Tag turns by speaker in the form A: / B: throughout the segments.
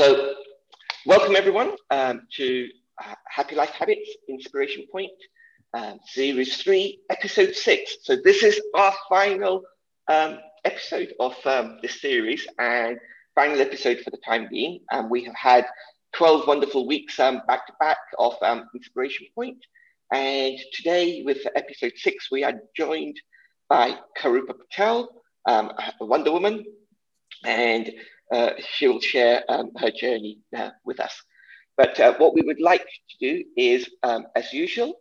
A: So, welcome everyone um, to uh, Happy Life Habits Inspiration Point, um, Series 3, Episode 6. So, this is our final um, episode of um, this series and final episode for the time being. Um, we have had 12 wonderful weeks um, back to back of Inspiration Point. And today, with episode 6, we are joined by Karupa Patel, a Wonder Woman, and uh, she will share um, her journey uh, with us. But uh, what we would like to do is, um, as usual,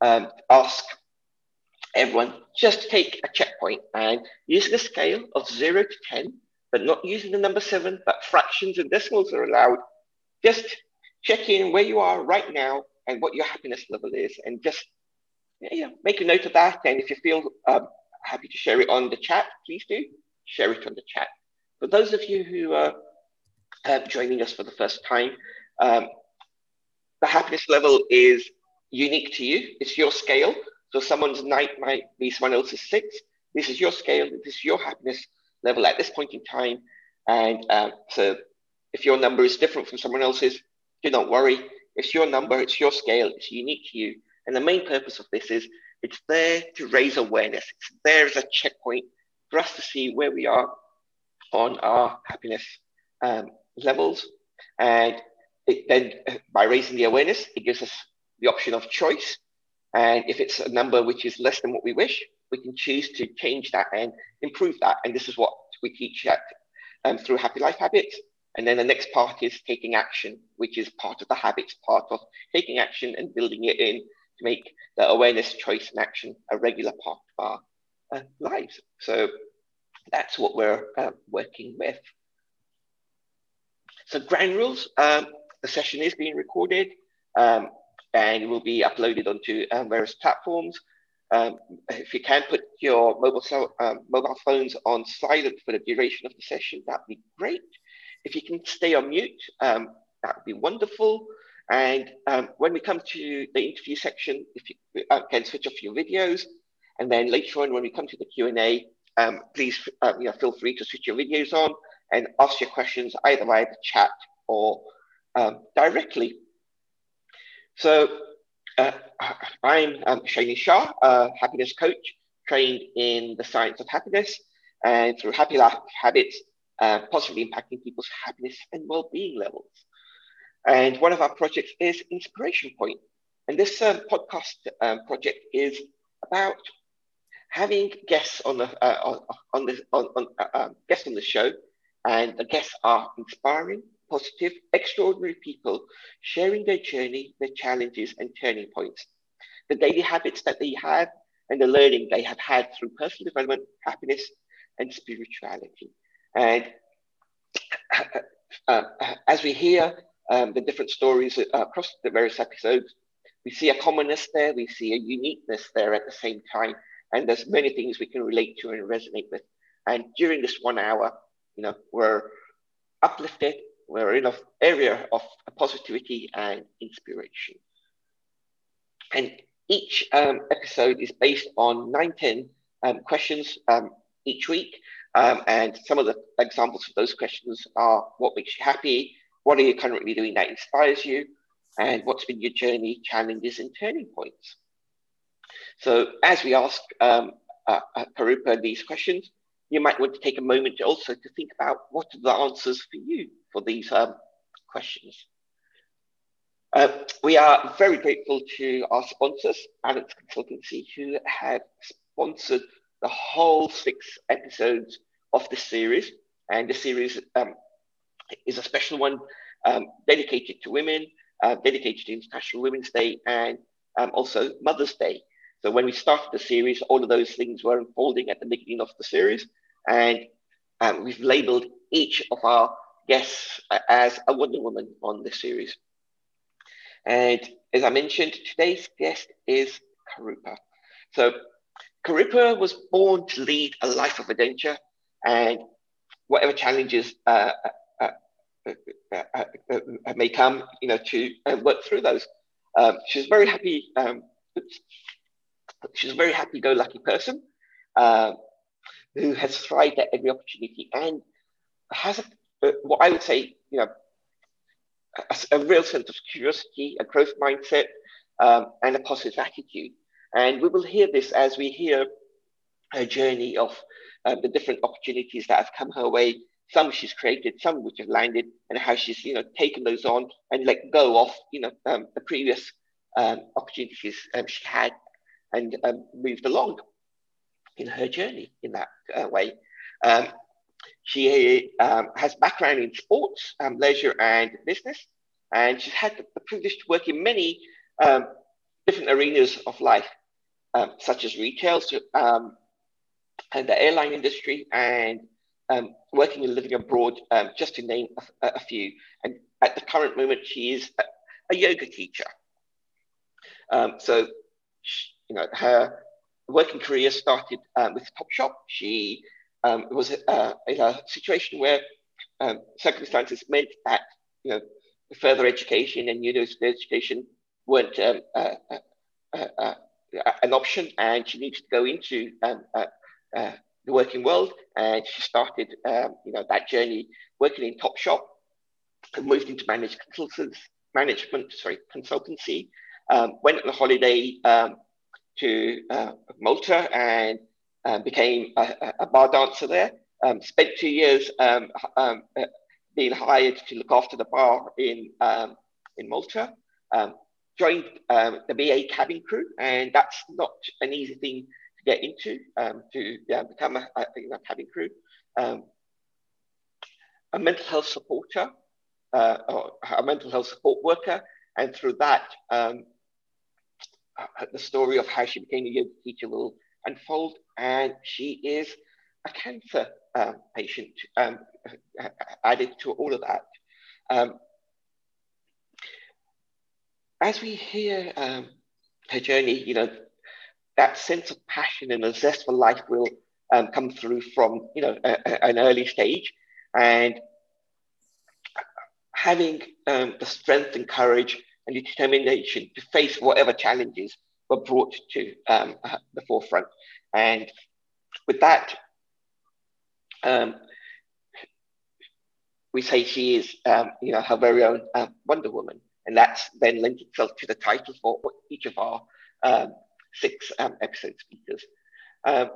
A: um, ask everyone just take a checkpoint and using a scale of zero to 10, but not using the number seven, but fractions and decimals are allowed. Just check in where you are right now and what your happiness level is, and just make a note of that. And if you feel um, happy to share it on the chat, please do share it on the chat. For those of you who are uh, joining us for the first time, um, the happiness level is unique to you. It's your scale. So someone's night might be someone else's six. This is your scale. This is your happiness level at this point in time. And uh, so if your number is different from someone else's, do not worry. It's your number, it's your scale, it's unique to you. And the main purpose of this is it's there to raise awareness. It's there as a checkpoint for us to see where we are on our happiness um, levels. And it, then by raising the awareness, it gives us the option of choice. And if it's a number which is less than what we wish, we can choose to change that and improve that. And this is what we teach at, um, through Happy Life Habits. And then the next part is taking action, which is part of the habits, part of taking action and building it in to make the awareness, choice, and action a regular part of our uh, lives. So that's what we're uh, working with. So ground rules, um, the session is being recorded um, and it will be uploaded onto um, various platforms. Um, if you can put your mobile, cell, um, mobile phones on silent for the duration of the session, that'd be great. If you can stay on mute, um, that would be wonderful. And when we come to the interview section, if you uh, can switch off your videos, and then later on when we come to the Q&A, um, please uh, you know, feel free to switch your videos on and ask your questions either via the chat or um, directly. So uh, I'm um, Shani Shah, a happiness coach trained in the science of happiness and through happy life habits, uh, positively impacting people's happiness and well-being levels. And one of our projects is Inspiration Point. And this um, podcast um, project is about having guests on the uh, on, the on, on uh, um, guests on the show, and the guests are inspiring, positive, extraordinary people sharing their journey, their challenges, and turning points, the daily habits that they have, and the learning they have had through personal development, happiness, and spirituality. And uh, as we hear um, the different stories uh, across the various episodes, we see a commonness there, we see a uniqueness there at the same time and there's many things we can relate to and resonate with. And during this one hour, you know, we're uplifted, we're in an area of positivity and inspiration. And each um, episode is based on nine, 10 um, questions um, each week. Um, and some of the examples of those questions are what makes you happy? What are you currently doing that inspires you? And what's been your journey, challenges, and turning points? So as we ask um, uh, uh, Karupa these questions, you might want to take a moment also to think about what are the answers for you for these um, questions. Uh, we are very grateful to our sponsors, Balance Consultancy, who have sponsored the whole six episodes of this series. And the series um, is a special one um, dedicated to women, uh, dedicated to International Women's Day, and um, also Mother's Day. So when we started the series, all of those things were unfolding at the beginning of the series. And um, we've labeled each of our guests as a Wonder Woman on this series. And as I mentioned, today's guest is Karupa. So Karupa was born to lead a life of adventure and whatever challenges uh, uh, uh, may come, you know, to work through those. Um, she's very happy. Um, She's a very happy-go-lucky person uh, who has thrived at every opportunity and has a, uh, what I would say, you know, a, a, real sense of curiosity, a growth mindset, um, and a positive attitude. And we will hear this as we hear her journey of um, the different opportunities that have come her way. Some she's created, some which have landed, and how she's you know taken those on and let go of you know um, the previous um, opportunities um, she had and um, moved along in her journey in that uh, way. Um, she um, has background in sports, um, leisure, and business, and she's had the, privilege to work in many um, different arenas of life, um, such as retail, and the airline industry, and working and living abroad, just to name a, a, few. And at the current moment, she is a, a yoga teacher. so, she, you know, her working career started with Topshop. She um, was uh, in a situation where um, circumstances meant that you know further education and university education weren't um, uh, uh, uh, uh an option, and she needed to go into um, uh, the working world. And she started um, you know that journey working in Topshop, and moved into managed consultants, management, sorry, consultancy. Um, went on a holiday um, to Malta and um, became a, a, bar dancer there. Um, spent two years um, um uh, being hired to look after the bar in um, in Malta. Um, joined the BA cabin crew, and that's not an easy thing to get into to yeah, become a, a, a, cabin crew. a mental health supporter, uh, or a mental health support worker, and through that, uh, the story of how she became a yoga teacher will unfold, and she is a cancer um, patient um, added to all of that. Um, as we hear um, her journey, you know, that sense of passion and a zest for life will um, come through from, you know, a, a, an early stage. And having the strength and courage and determination to face whatever challenges were brought to um, the forefront. And with that, um, we say she is, um, you know, her very own um, Wonder Woman, and that's then lent itself to the title for each of our um, six um, episode speakers. Um,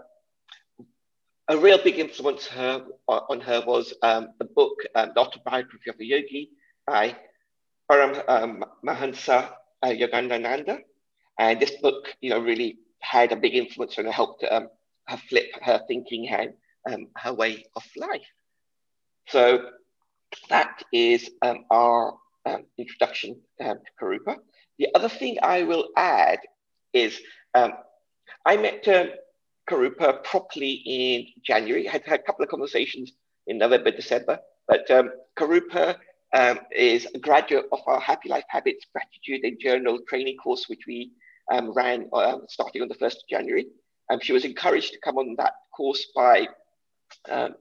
A: a real big influence her, on her was the book, The Autobiography of a Yogi by Param Mahansa uh, Yogananda. And this book, you know, really had a big influence and helped um, her flip her thinking and um, her way of life. So that is um, our um, introduction um, to Karupa. The other thing I will add is um, I met Karupa properly in January. I had had a couple of conversations in November, December, but Karupa um, is a graduate of our Happy Life Habits Gratitude and Journal training course, which we um, ran um, starting on the 1st of January. Um, she was encouraged to come on that course by um,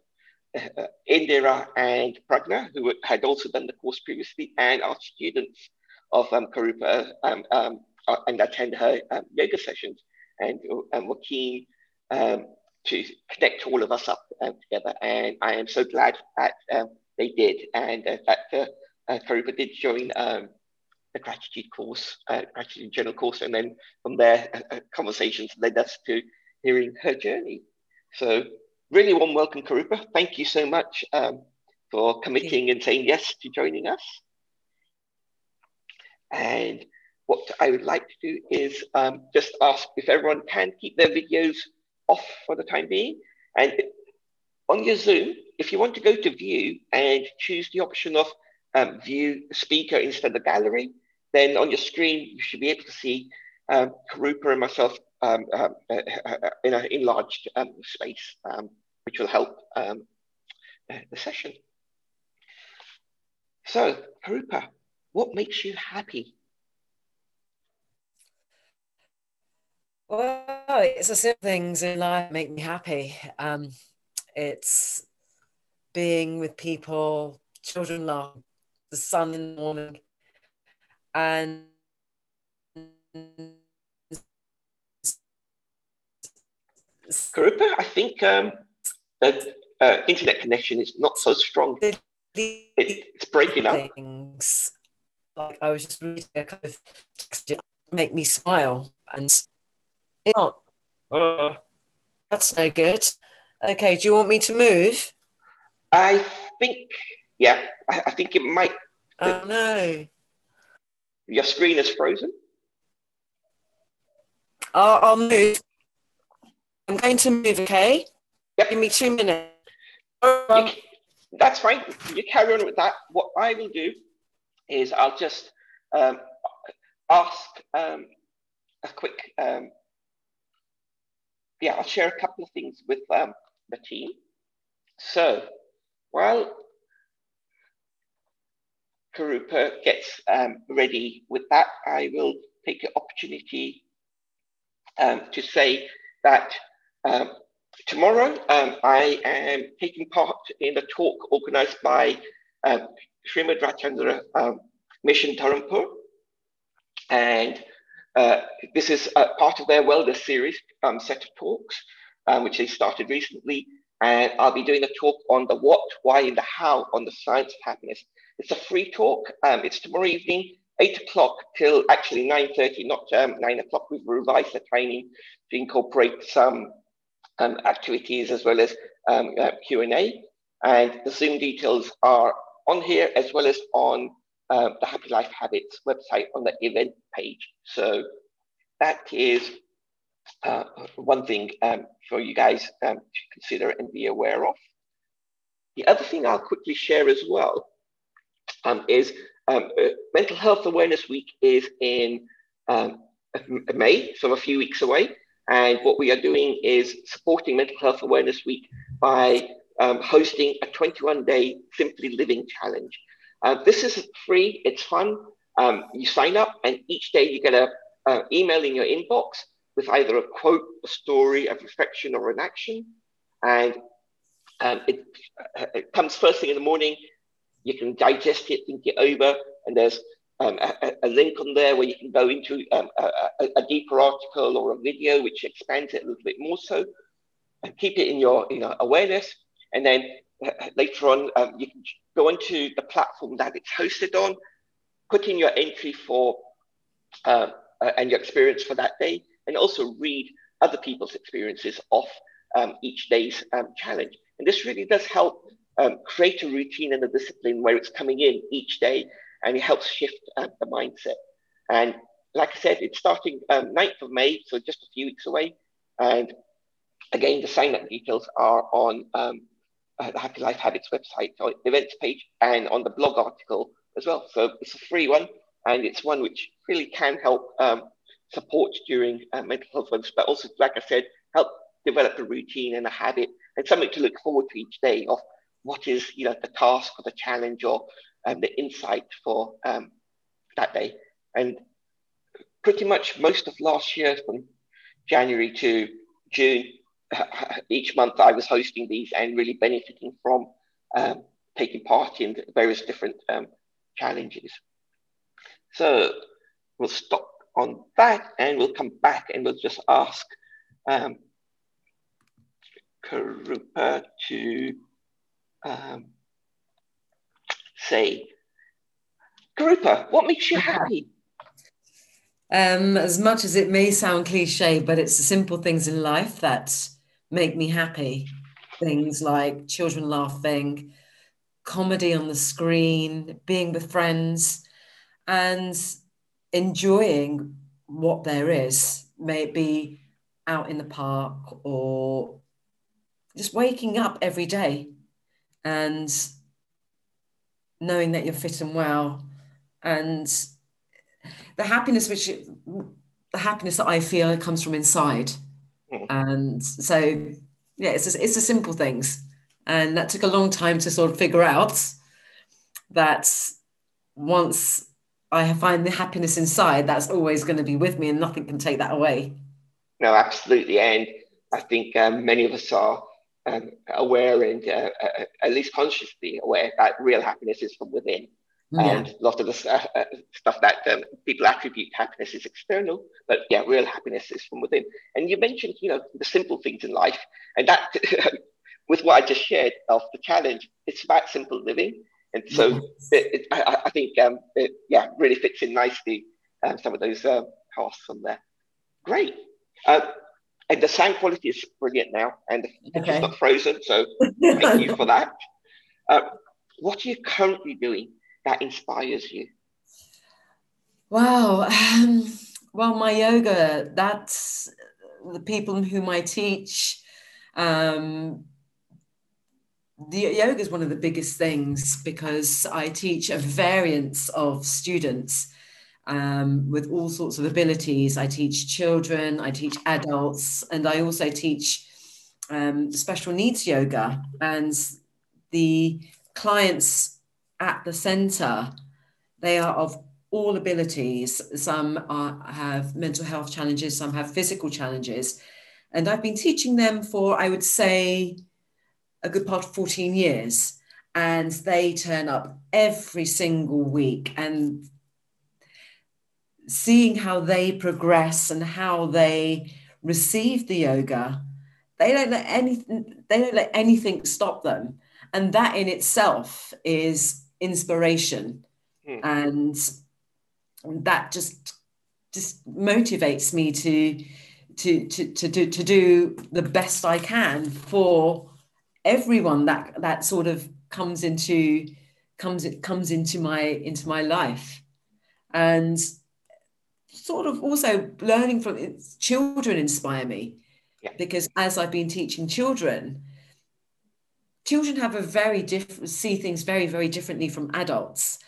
A: uh, Indira and Pragna, who had also done the course previously, and our students of um, Karupa uh, and attend her yoga sessions. And, and were keen to connect all of us up together. And I am so glad that they did, and uh, that uh, uh, Karupa did join um, the gratitude course, uh, gratitude journal course, and then from there, uh, uh, conversations led us to hearing her journey. So, really warm welcome, Karupa. Thank you so much um, for committing and saying yes to joining us. And what I would like to do is um, just ask if everyone can keep their videos off for the time being. And on your Zoom, if you want to go to view and choose the option of um, view speaker instead of gallery, then on your screen, you should be able to see um, Karupa and myself um, uh, uh, uh, in an enlarged um, space, um, which will help um, the session. So, Karupa, what makes you happy?
B: Well, it's the simple things in life make me happy. Um, it's being with people, children love, the sun in the morning, and
A: Karupa, I think um, the uh, internet connection is not so strong. It, it's breaking up.
B: Things like I was just reading a kind of make me smile and it's not. Uh, that's no good. Okay, do you want me to move?
A: I think, yeah, I, I think it might.
B: Oh no.
A: Your screen is frozen.
B: I'll, I'll move. I'm going to move, okay? Yep. Give me two minutes.
A: Um, that's fine. You carry on with that. What I will do is I'll just um, ask um, a quick, um, yeah, I'll share a couple of things with um, the team. So while Karupa gets um, ready with that, I will take the opportunity um, to say that um, tomorrow um, I am taking part in a talk organized by um, Srimad um, Mission Dharampur. And uh, this is part of their wellness series set of talks, which they started recently. And I'll be doing a talk on the what, why, and the how on the science of happiness. It's a free talk. Um, it's tomorrow evening, 8 o'clock till actually 9.30, not um, 9 o'clock. We've revised the timing to incorporate some um, activities as well as um, uh, Q&A. And the Zoom details are on here as well as on uh, the Happy Life Habits website on the event page. So that is uh, one thing um, for you guys um, to consider and be aware of. The other thing I'll quickly share as well um, is um, uh, Mental Health Awareness Week is in um, May, so a few weeks away. And what we are doing is supporting Mental Health Awareness Week by um, hosting a 21 day Simply Living Challenge. Uh, this is free, it's fun. You sign up, and each day you get an email in your inbox with either a quote, a story, a reflection, or an action. And um, it, it comes first thing in the morning. You can digest it, think it over, and there's um, a, a, link on there where you can go into um, a, a, deeper article or a video which expands it a little bit more so and keep it in your you know, awareness. And then uh, later on, um, you can go onto the platform that it's hosted on, put in your entry for uh, and your experience for that day, and also read other people's experiences of um, each day's um, challenge. And this really does help um, create a routine and a discipline where it's coming in each day and it helps shift uh, the mindset. And like I said, it's starting um, 9th of May, so just a few weeks away. And again, the sign up details are on um, the Happy Life Habits website, events page, and on the blog article as well. So it's a free one, and it's one which really can help um, support during uh, mental health months, but also, like I said, help develop a routine and a habit and something to look forward to each day of what is you know the task or the challenge or um, the insight for um, that day. And pretty much most of last year, from January to June, each month I was hosting these and really benefiting from um, taking part in various different um, challenges. So we'll stop on that and we'll come back and we'll just ask um, Karupa to um, say, Karupa, what makes you happy?
B: Um, as much as it may sound cliche, but it's the simple things in life that make me happy. Things like children laughing, comedy on the screen, being with friends, and enjoying what there is, may it be out in the park or just waking up every day and knowing that you're fit and well and the happiness which the happiness that I feel comes from inside mm. and so yeah it's a, it's the simple things and that took a long time to sort of figure out that once I find the happiness inside that's always going to be with me and nothing can take that away
A: no absolutely and I think um, many of us are um, aware and uh, uh, at least consciously aware that real happiness is from within. Yeah. And a lot of the uh, uh, stuff that um, people attribute happiness is external, but yeah, real happiness is from within. And you mentioned, you know, the simple things in life, and that, with what I just shared of the challenge, it's about simple living. And so it, it, I, I, think, um, it, yeah, really fits in nicely um, some of those uh, paths on there. Great. Uh, and the sound quality is brilliant now, and okay. it's not frozen. So thank you for that. Uh, what are you currently doing that inspires you?
B: Wow. Um, well, my yoga, that's the people whom I teach. Um, the yoga is one of the biggest things because I teach a variance of students um, with all sorts of abilities. I teach children, I teach adults, and I also teach um, special needs yoga. And the clients at the center, they are of all abilities. Some are, have mental health challenges, some have physical challenges. And I've been teaching them for, I would say, a good part of 14 years. And they turn up every single week. And seeing how they progress and how they receive the yoga, they don't let anything, they don't let anything stop them. And that in itself is inspiration. Hmm. And that just just motivates me to to to to do to do the best I can for everyone that that sort of comes into comes it comes into my into my life. And sort of also learning from it, children inspire me. Yeah. because as I've been teaching children children have a very different see things very very differently from adults.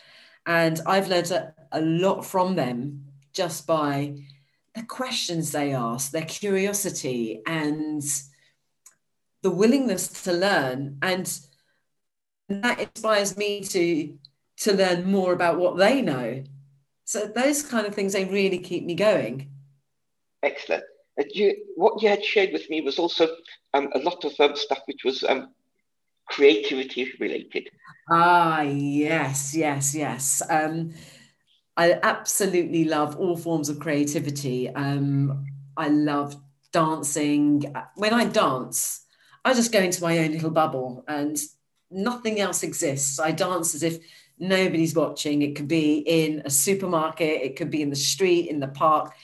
B: And I've learned a, a lot from them just by the questions they ask, their curiosity, and the willingness to learn. And that inspires me to, to learn more about what they know. So those kind of things, they really keep me going.
A: Excellent. You, what you had shared with me was also um, a lot of um, stuff which was um, creativity related.
B: Ah, yes, yes, yes. Um, I absolutely love all forms of creativity. Um, I love dancing. When I dance, I just go into my own little bubble and nothing else exists. I dance as if nobody's watching. It could be in a supermarket, it could be in the street, in the park.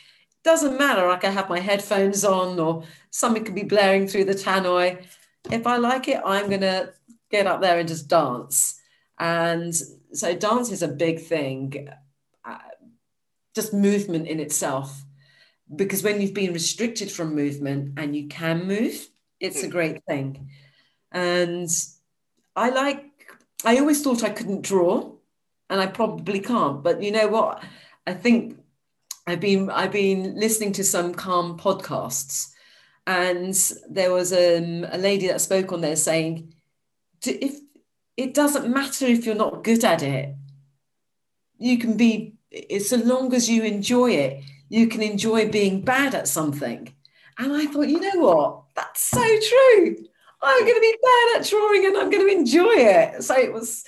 B: Doesn't matter. I can have my headphones on or something could be blaring through the tannoy if I like it, I'm going to get up there and just dance. And so dance is a big thing, uh, just movement in itself. Because when you've been restricted from movement and you can move, it's a hmm. great thing. And I like, I always thought I couldn't draw, and I probably can't. But you know what? I think I've been I've been listening to some calm podcasts and there was um, a lady that spoke on there saying if it doesn't matter if you're not good at it you can be it's so long as you enjoy it you can enjoy being bad at something and i thought you know what? That's so true. I'm going to be bad at drawing and i'm going to enjoy it. So it was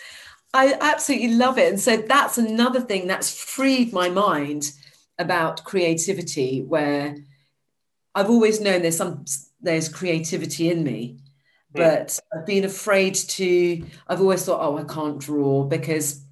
B: i absolutely love it. And so that's another thing that's freed my mind about creativity where I've always known there's some there's creativity in me, but I've been afraid to. I've always thought, oh, I can't draw because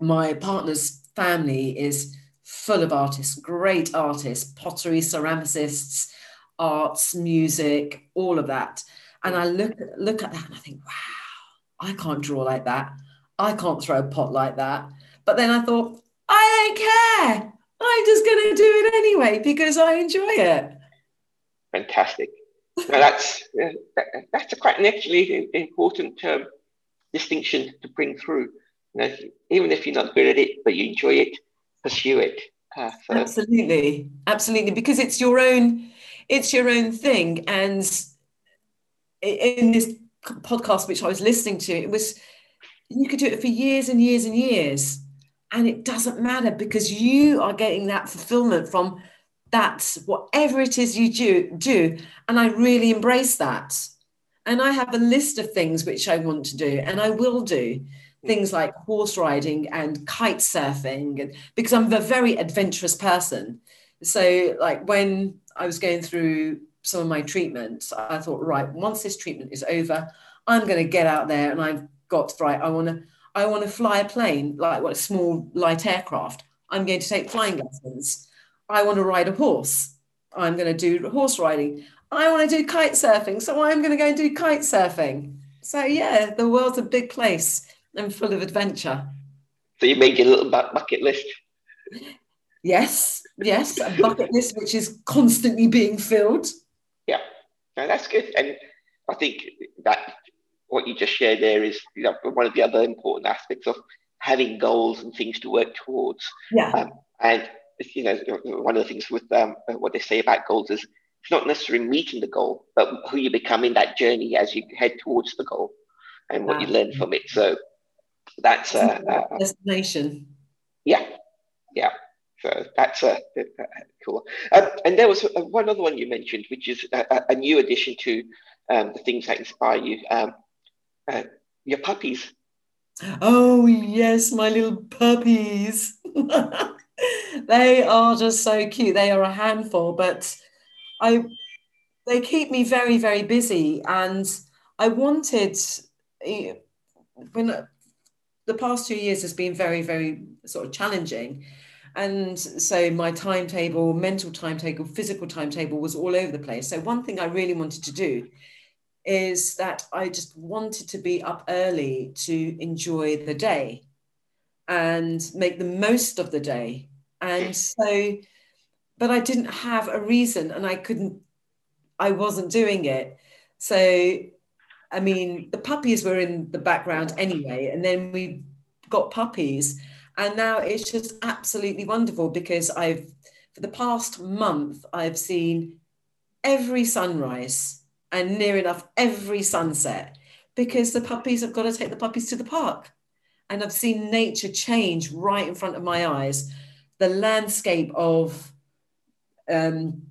B: my partner's family is full of artists, great artists, pottery, ceramicists, arts, music, all of that. And I look look at that and I think, wow, I can't draw like that. I can't throw a pot like that. But then I thought, I don't care. I'm just going to do it anyway because I enjoy it
A: fantastic. now that's that's a quite an actually important um, distinction to bring through. You know, even if you're not good at it, but you enjoy it, pursue it.
B: Uh, so. Absolutely, absolutely, because it's your own, it's your own thing. And in this podcast, which I was listening to, it was you could do it for years and years and years, and it doesn't matter because you are getting that fulfillment from that's whatever it is you do, do. And I really embrace that. And I have a list of things which I want to do, and I will do things like horse riding and kite surfing, and, because I'm a very adventurous person. So, like when I was going through some of my treatments, I thought, right, once this treatment is over, I'm going to get out there and I've got right. I want to, I want to fly a plane, like what a small light aircraft. I'm going to take flying lessons. I want to ride a horse. I'm going to do horse riding. I want to do kite surfing. So I'm going to go and do kite surfing. So yeah, the world's a big place and full of adventure.
A: So you made your little bucket list.
B: Yes, yes, a bucket list which is constantly being filled.
A: Yeah, no, that's good. And I think that what you just shared there is you know, one of the other important aspects of having goals and things to work towards.
B: Yeah. Um,
A: and you know, one of the things with um, what they say about goals is it's not necessarily meeting the goal, but who you become in that journey as you head towards the goal and what you learn from it. So that's uh, uh,
B: destination.
A: Yeah, yeah. That's uh, cool. Um, and there was one other one you mentioned, which is a, a new addition to um, the things that inspire you. Um, uh, your puppies.
B: Oh yes, my little puppies. they are just so cute. They are a handful, but I they keep me very very busy, and I wanted when the past two years has been very very sort of challenging and so my timetable mental timetable physical timetable was all over the place. So one thing i really wanted to do is that i just wanted to be up early to enjoy the day and make the most of the day. And so but i didn't have a reason and i couldn't i wasn't doing it. So i mean the puppies were in the background anyway. And then we got puppies and now it's just absolutely wonderful because i've for the past month i've seen every sunrise and near enough every sunset because the puppies have got to take the puppies to the park. And i've seen nature change right in front of my eyes. The landscape of um,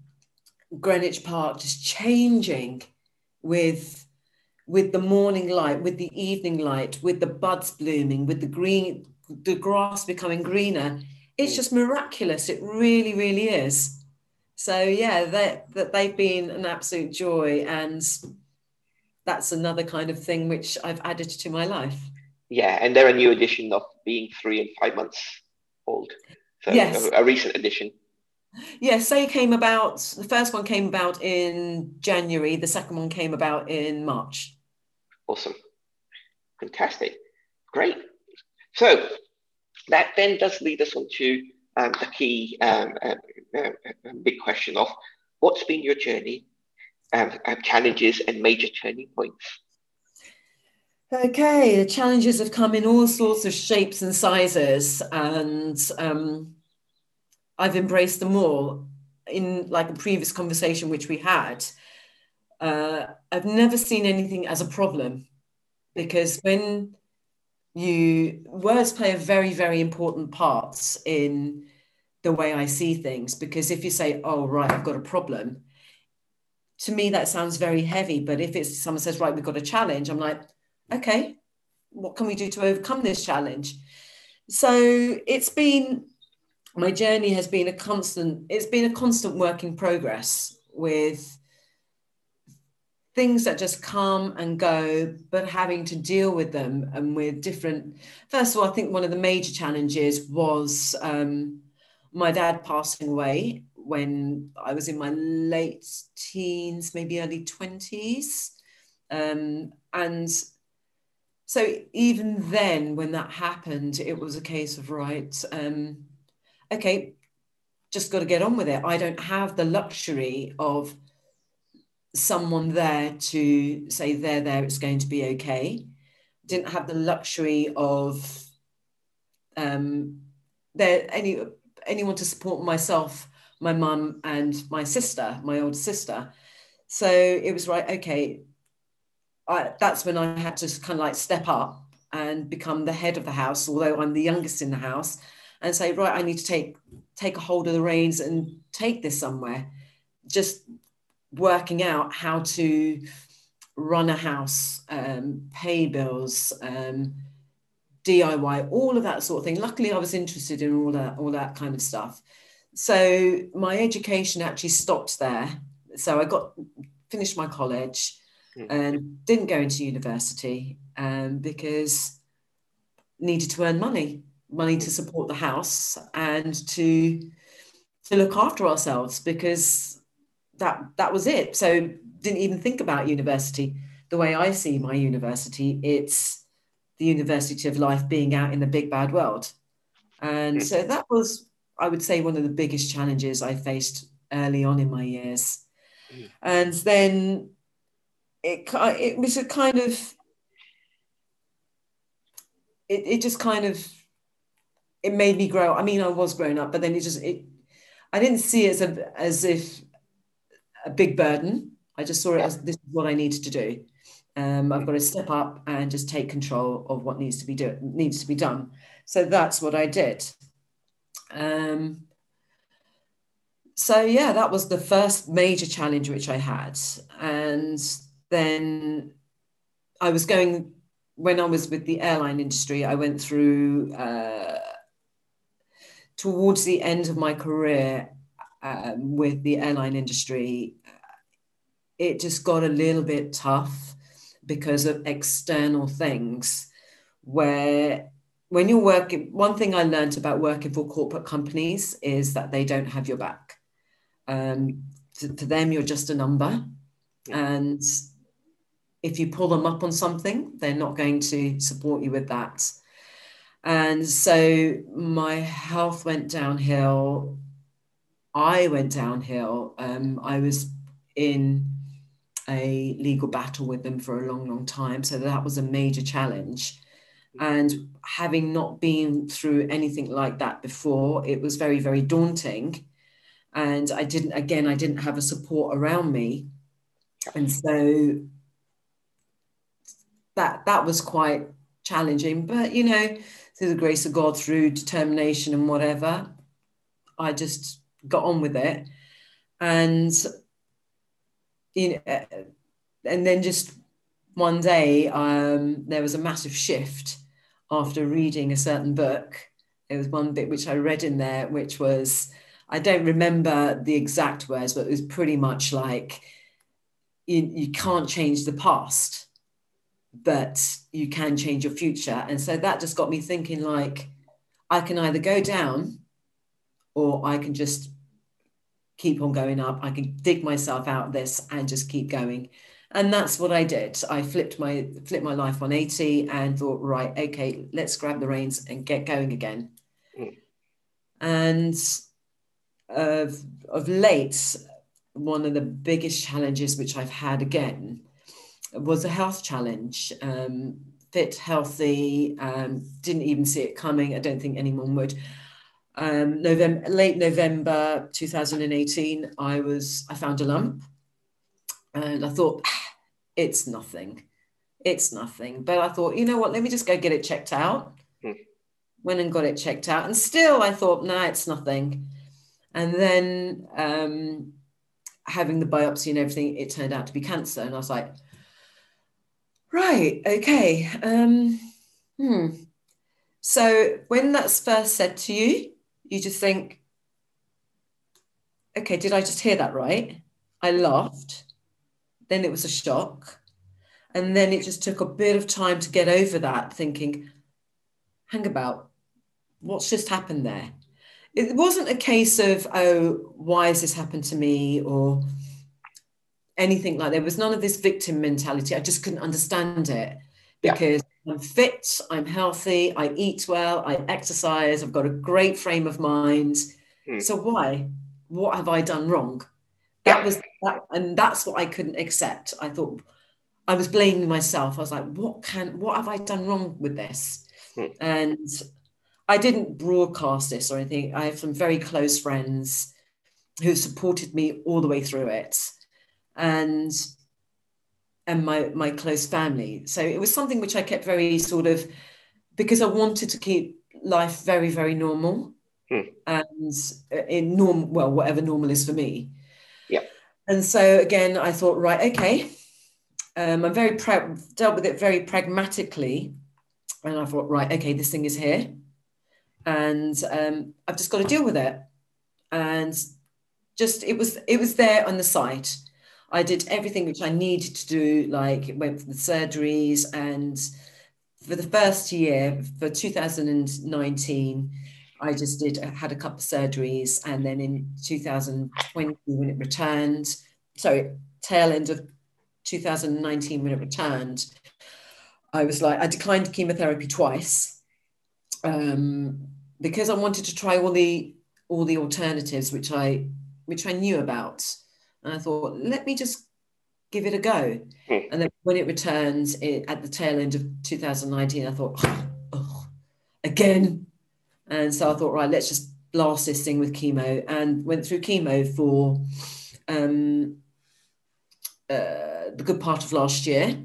B: greenwich park just changing with with the morning light with the evening light with the buds blooming with the green the grass becoming greener it's mm. just miraculous. It really really is. So yeah that that they've been an absolute joy and that's another kind of thing which i've added to my life.
A: Yeah and they're a new addition of being three and five months old. So yes. a, a recent addition.
B: Yes they came about the first one came about in january the second one came about in march.
A: Awesome. Fantastic. Great so that then does lead us on to um, the key um, uh, big question of what's been your journey, um, challenges and major turning points?
B: Okay, the challenges have come in all sorts of shapes and sizes, and um, I've embraced them all. In like a previous conversation which we had, uh, I've never seen anything as a problem because when you words play a very very important part in the way i see things because if you say oh right i've got a problem to me that sounds very heavy. But if it's someone says right we've got a challenge i'm like okay what can we do to overcome this challenge? So it's been my journey has been a constant it's been a constant work in progress with things that just come and go, but having to deal with them and with different. First of all, I think one of the major challenges was um, my dad passing away when I was in my late teens, maybe early 20s. Um, and so even then, when that happened, it was a case of, right, um, okay, just got to get on with it. I don't have the luxury of someone there to say they're there it's going to be okay. Didn't have the luxury of um there any anyone to support myself my mum and my sister my older sister. So it was right okay I, that's when i had to kind of like step up and become the head of the house although i'm the youngest in the house and say right i need to take take a hold of the reins and take this somewhere. Just working out how to run a house, um, pay bills, um, DIY, all of that sort of thing. Luckily, I was interested in all that, all that kind of stuff. So my education actually stopped there. So I got finished my college hmm. and didn't go into university um, because needed to earn money, money to support the house and to to look after ourselves because that that was it. So didn't even think about university the way I see my university. It's the university of life being out in the big bad world. And so that was, I would say, one of the biggest challenges I faced early on in my years. Mm. And then it, it was a kind of, it, it just kind of, it made me grow. I mean, I was grown up, but then it just, it, I didn't see it as, a, as if a big burden. I just saw it as this is what I needed to do. Um, I've got to step up and just take control of what needs to be do- needs to be done. So that's what I did. Um, so yeah, that was the first major challenge which I had, and then I was going when I was with the airline industry. I went through uh, towards the end of my career um, with the airline industry. It just got a little bit tough because of external things where when you're working one thing i learned about working for corporate companies is that they don't have your back. Um, to, to them you're just a number. And if you pull them up on something they're not going to support you with that. And so my health went downhill i went downhill um, i was in a legal battle with them for a long, long time. So that was a major challenge. And having not been through anything like that before, it was very, very daunting. And I didn't, again, I didn't have a support around me. And so that that was quite challenging. But you know, through the grace of God, through determination and whatever, I just got on with it. And you know, and then just one day um, there was a massive shift after reading a certain book. There was one bit which I read in there, which was I don't remember the exact words, but it was pretty much like you, you can't change the past, but you can change your future. And so that just got me thinking like I can either go down or I can just keep on going up. I can dig myself out of this and just keep going. And that's what I did. I flipped my flipped my life 180 and thought, right, okay, let's grab the reins and get going again. Mm. And of, of late, one of the biggest challenges which I've had again was a health challenge. Um, fit, healthy, um, didn't even see it coming. I don't think anyone would um, November, late November 2018, I was I found a lump, and I thought ah, it's nothing, it's nothing. But I thought, you know what? Let me just go get it checked out. Hmm. Went and got it checked out, and still I thought, nah, it's nothing. And then um, having the biopsy and everything, it turned out to be cancer, and I was like, right, okay. Um, hmm. So when that's first said to you, you just think, okay, did I just hear that right? I laughed. Then it was a shock. And then it just took a bit of time to get over that, thinking, hang about, what's just happened there? It wasn't a case of, oh, why has this happened to me? Or anything like that. There was none of this victim mentality. I just couldn't understand it because I'm fit, I'm healthy, I eat well, I exercise, I've got a great frame of mind. Hmm. So why? What have I done wrong? That was that, and that's what I couldn't accept. I thought I was blaming myself. I was like, what can what have I done wrong with this? Hmm. And I didn't broadcast this or anything. I have some very close friends who supported me all the way through it. And and my my close family. So it was something which I kept very sort of because I wanted to keep life very very normal hmm. and uh, in norm well whatever normal is for me.
A: Yeah.
B: And so again, I thought right, okay. Um, I'm very proud dealt with it very pragmatically, and I thought right, okay, this thing is here, and um, I've just got to deal with it, and just it was it was there on the site I did everything which I needed to do, like went for the surgeries and for the first year, for 2019, I just did had a couple of surgeries, and then in 2020 when it returned, sorry, tail end of 2019 when it returned, I was like I declined chemotherapy twice um, because I wanted to try all the all the alternatives which I which I knew about, and I thought let me just give it a go. Mm. And then when it returns it, at the tail end of 2019, I thought, oh, oh, again. And so I thought, right, let's just blast this thing with chemo and went through chemo for um, uh, the good part of last year.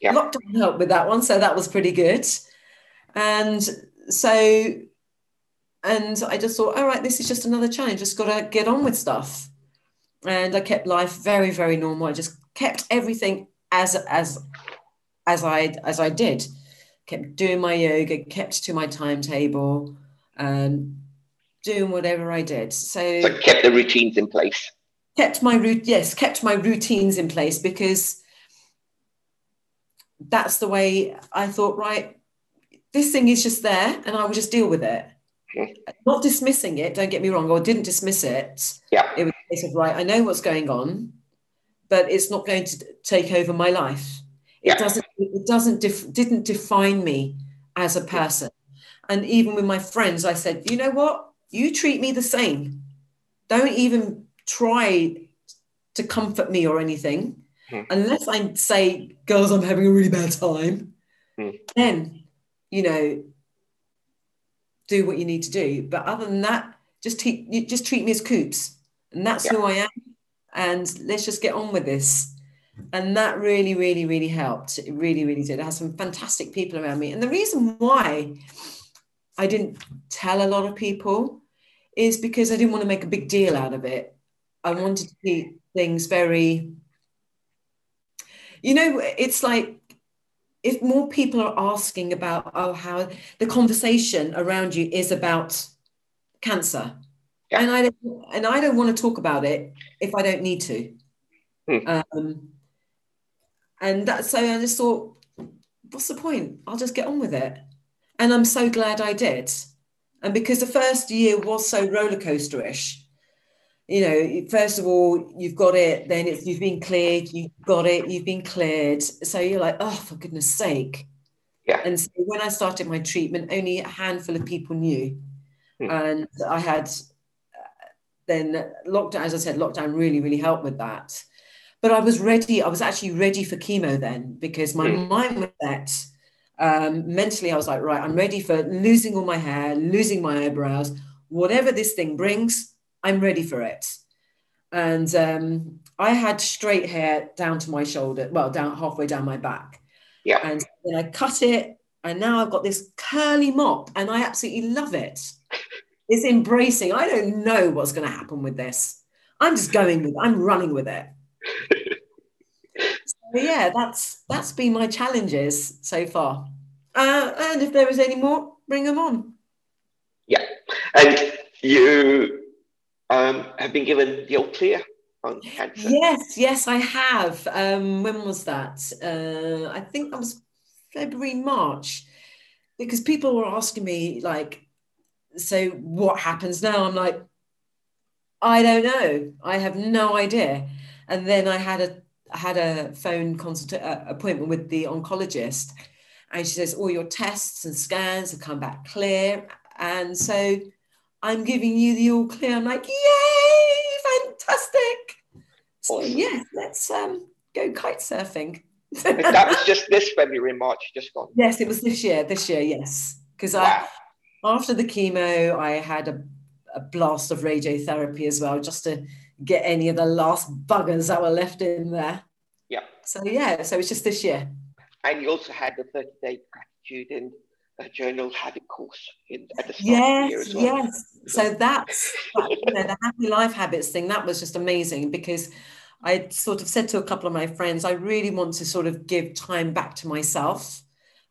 B: Yeah. Lockdown helped with that one, so that was pretty good. And so, and I just thought, all right, this is just another challenge. Just got to get on with stuff. And I kept life very, very normal. I just kept everything as as as I as I did. Kept doing my yoga, kept to my timetable, and doing whatever I did. So,
A: so kept the routines in place.
B: Kept my route, yes, kept my routines in place because that's the way I thought. Right, this thing is just there, and I will just deal with it. Mm-hmm. Not dismissing it. Don't get me wrong. I didn't dismiss it.
A: Yeah,
B: it was case of right. I know what's going on but it's not going to take over my life. It yeah. doesn't. It doesn't. Def, didn't define me as a person. And even with my friends, I said, you know what? You treat me the same. Don't even try to comfort me or anything, hmm. unless I say, girls, I'm having a really bad time. Hmm. Then, you know, do what you need to do. But other than that, just treat just treat me as coops, and that's yeah. who I am and let's just get on with this. And that really, really, really helped. It really, really did. I had some fantastic people around me. And the reason why I didn't tell a lot of people is because I didn't want to make a big deal out of it. I wanted to keep things very, you know, it's like if more people are asking about oh how the conversation around you is about cancer yeah. and I don't, and I don't want to talk about it if I don't need to. Hmm. Um, and that so I just thought, what's the point? I'll just get on with it. And I'm so glad I did. And because the first year was so roller coasterish, you know, first of all, you've got it, then it's you've been cleared, you've got it, you've been cleared. So you're like, oh, for goodness sake.
A: Yeah.
B: And so when I started my treatment, only a handful of people knew. Hmm. And I had then lockdown, as I said, lockdown really, really helped with that. But I was ready, I was actually ready for chemo then because my mm. mind was set. Um, mentally, I was like, right, I'm ready for losing all my hair, losing my eyebrows, whatever this thing brings, I'm ready for it. And um, I had straight hair down to my shoulder, well, down halfway down my back.
A: Yeah.
B: And then I cut it, and now I've got this curly mop, and I absolutely love it. It's embracing. I don't know what's going to happen with this. I'm just going with it. I'm running with it. so yeah, that's that's been my challenges so far. Uh, and if there is any more, bring them on.
A: Yeah, and you um, have been given the all clear on cancer.
B: Yes, yes, I have. Um, when was that? Uh, I think that was February, March, because people were asking me like, so what happens now? I'm like, I don't know. I have no idea. And then I had a I had a phone consult uh, appointment with the oncologist, and she says all your tests and scans have come back clear, and so I'm giving you the all clear. I'm like, yay, fantastic! So yeah, let's um, go kite surfing.
A: that was just this February, March, just gone.
B: Yes, it was this year. This year, yes, because wow. I after the chemo, I had a, a blast of radiotherapy as well, just to get any of the last buggers that were left in there.
A: Yeah.
B: So yeah, so it's just this year.
A: And you also had the 30 day gratitude and a journal habit course in, at the start
B: yes,
A: of the year as well.
B: Yes, so that's that, you know, the happy life habits thing. That was just amazing because I sort of said to a couple of my friends, I really want to sort of give time back to myself,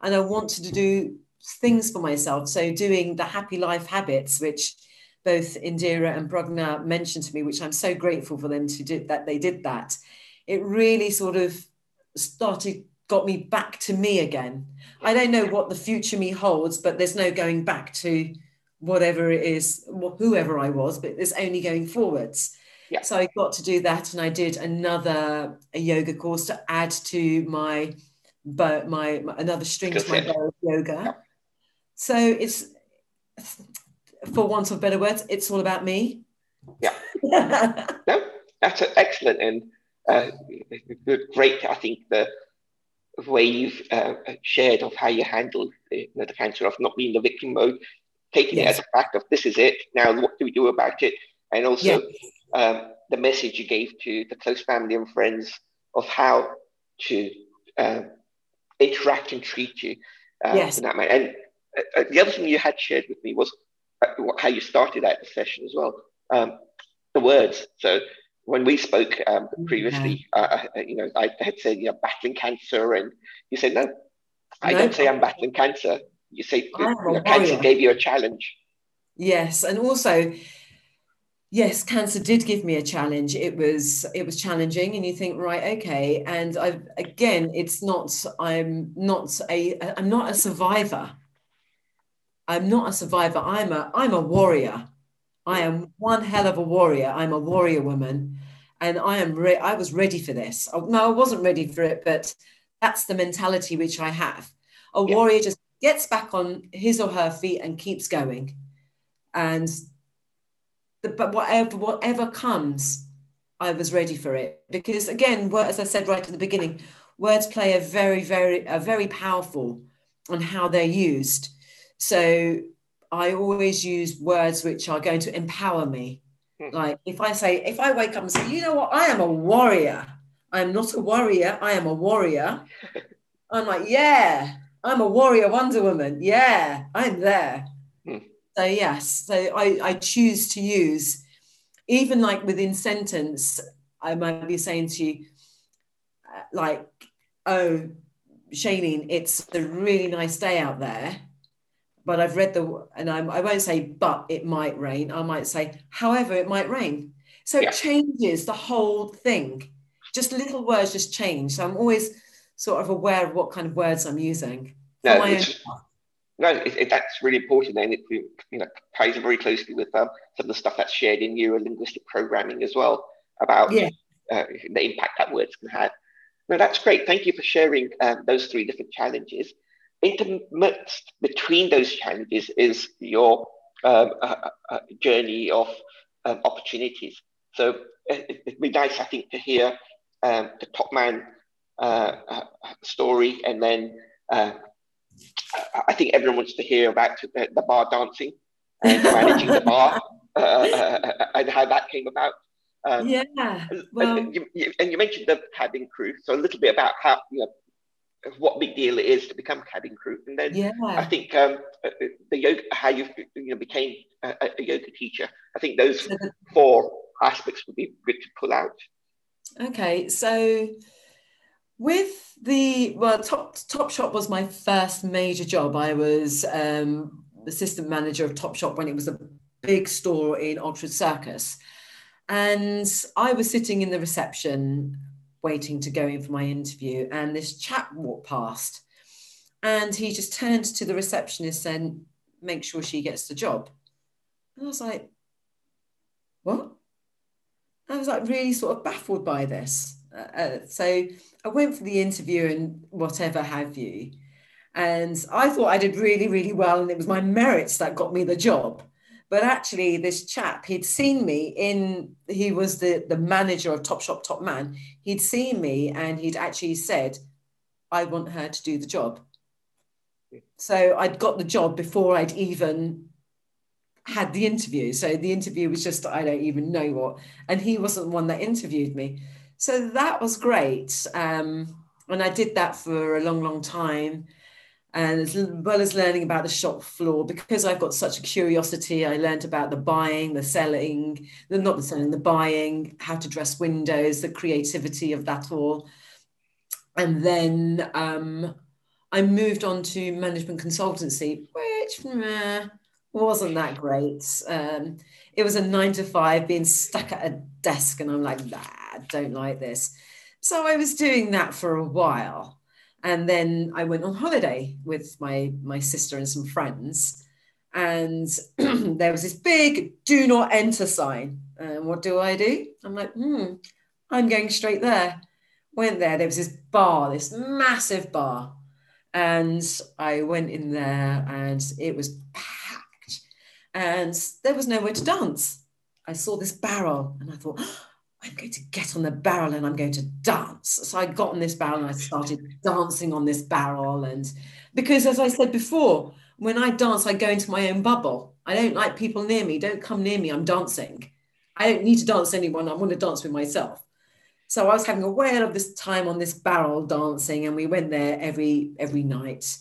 B: and I wanted to do things for myself. So doing the happy life habits, which both Indira and Brugna mentioned to me, which I'm so grateful for them to do that they did that. It really sort of started got me back to me again. I don't know what the future me holds, but there's no going back to whatever it is, whoever I was, but there's only going forwards.
A: Yeah.
B: So I got to do that, and I did another a yoga course to add to my, but my, my another string to my bow of yoga. Yeah. So it's, for want of better words, it's all about me.
A: Yeah. no, that's an excellent and uh, great. I think the way you've uh, shared of how you handle the, the, cancer of not being the victim mode, taking yes. it as a fact of this is it. Now, what do we do about it? And also yes. um, the message you gave to the close family and friends of how to uh, interact and treat you uh, yes. in that manner. And uh, the other thing you had shared with me was uh, how you started out the session as well. Um, the words. So when we spoke um, previously, yeah. Uh, uh, you know, I had said, you know, battling cancer, and you said, no, I no. don't say I'm battling cancer. You say you know, cancer gave you a challenge.
B: Yes, and also, yes, cancer did give me a challenge. It was it was challenging, and you think, right, okay. And I again, it's not. I'm not a. I'm not a survivor. I'm not a survivor. I'm a. I'm a warrior. I am one hell of a warrior. I'm a warrior woman, and I am. Re- I was ready for this. Oh, no, I wasn't ready for it, but that's the mentality which I have. A yeah. warrior just gets back on his or her feet and keeps going, and the, but whatever whatever comes, I was ready for it because again, as I said right at the beginning, words play a very very a very powerful on how they're used. So I always use words which are going to empower me. Hmm. Like if I say, if I wake up and say, you know what, I am a warrior. I'm not a warrior, I am a warrior. I'm like, yeah, I'm a warrior Wonder Woman. Yeah, I'm there. Hmm. So yes, so I, I choose to use, even like within sentence, I might be saying to you, uh, like, oh, Shailene, it's a really nice day out there but I've read the, and I'm, I won't say, but it might rain. I might say, however, it might rain. So yeah. it changes the whole thing. Just little words just change. So I'm always sort of aware of what kind of words I'm using.
A: No, no it, it, that's really important. And it you know, ties very closely with um, some of the stuff that's shared in neuro-linguistic programming as well about yeah. uh, the impact that words can have. No, that's great. Thank you for sharing um, those three different challenges intermixed between those challenges is your um, uh, uh, journey of um, opportunities. So it, would be nice, I think, to hear um, the top man uh, uh story, and then uh, I think everyone wants to hear about the, the bar dancing and managing the bar uh, and how that came about.
B: Um, yeah.
A: Well, and you, you, and you mentioned the cabin crew, so a little bit about how you know what big deal it is to become cabin crew. And then yeah. I think um, uh, uh, the yoga, how you you know became a, a yoga teacher. I think those four aspects would be good to pull out.
B: Okay, so with the well, Top Top Shop was my first major job. I was um, assistant manager of Top Shop when it was a big store in Oxford Circus, and I was sitting in the reception waiting to go in for my interview, and this chap walked past, and he just turned to the receptionist and make sure she gets the job. And I was like, what? I was like really sort of baffled by this. Uh, uh, so I went for the interview and whatever have you. And I thought I did really, really well. And it was my merits that got me the job. But actually, this chap, he'd seen me in, he was the, the manager of Top Shop Top Man. He'd seen me and he'd actually said, I want her to do the job. So I'd got the job before I'd even had the interview. So the interview was just, I don't even know what. And he wasn't the one that interviewed me. So that was great. Um, and I did that for a long, long time and as well as learning about the shop floor because i've got such a curiosity i learned about the buying the selling the not the selling the buying how to dress windows the creativity of that all. And then um, i moved on to management consultancy which meh, wasn't that great. Um, it was a nine to five being stuck at a desk and i'm like i don't like this. So i was doing that for a while And then I went on holiday with my, my sister and some friends. And there was this big do not enter sign. And what do I do? I'm like, hmm, I'm going straight there. Went there. There was this bar, this massive bar. And I went in there and it was packed. And there was nowhere to dance. I saw this barrel and I thought, I'm going to get on the barrel and I'm going to dance. So I got on this barrel and I started dancing on this barrel. And because, as I said before, when I dance, I go into my own bubble. I don't like people near me. Don't come near me. I'm dancing. I don't need to dance anyone. I want to dance with myself. So I was having a whale of this time on this barrel dancing, and we went there every every night.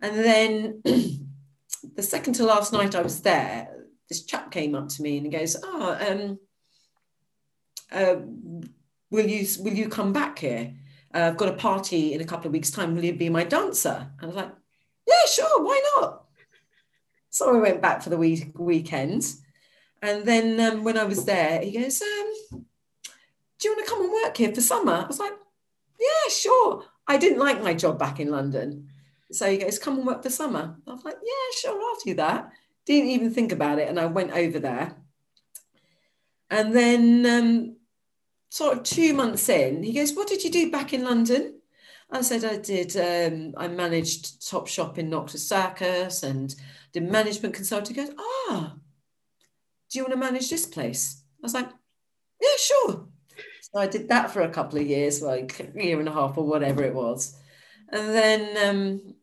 B: And then the second to last night I was there, this chap came up to me and he goes, "Oh, um, uh, will you will you come back here? Uh, I've got a party in a couple of weeks' time. Will you be my dancer?" And I was like, "Yeah, sure. Why not?" So I went back for the week weekend, and then um, when I was there, he goes, um, "Do you want to come and work here for summer?" I was like, "Yeah, sure." I didn't like my job back in London, so he goes, "Come and work for summer." I was like, "Yeah, sure, I'll do that." Didn't even think about it, and I went over there. And then um, sort of two months in, he goes, What did you do back in London? I said, I did, um, I managed Top Shop in Oxford Circus and did management consulting. He goes, Ah, do you want to manage this place? I was like, Yeah, sure. So I did that for a couple of years, like a year and a half or whatever it was. And then um,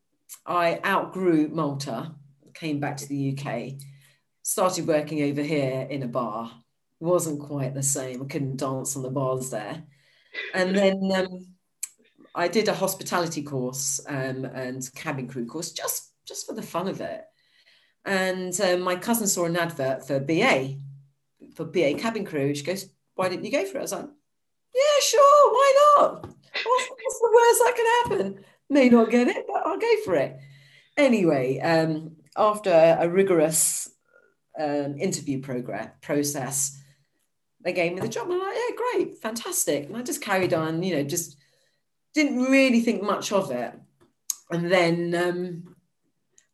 B: I outgrew Malta, came back to the UK, started working over here in a bar wasn't quite the same. I couldn't dance on the bars there. And then um, I did a hospitality course um, and cabin crew course just just for the fun of it. And um, my cousin saw an advert for BA, for BA cabin crew. She goes, "Why didn't you go for it?" I was like, "Yeah, sure, why not? What's, what's the worst that can happen? May not get it, but I'll go for it." Anyway, um, after a rigorous um, interview program process, they gave me the job. I'm like, yeah, great, fantastic. And I just carried on, you know, just didn't really think much of it. And then um,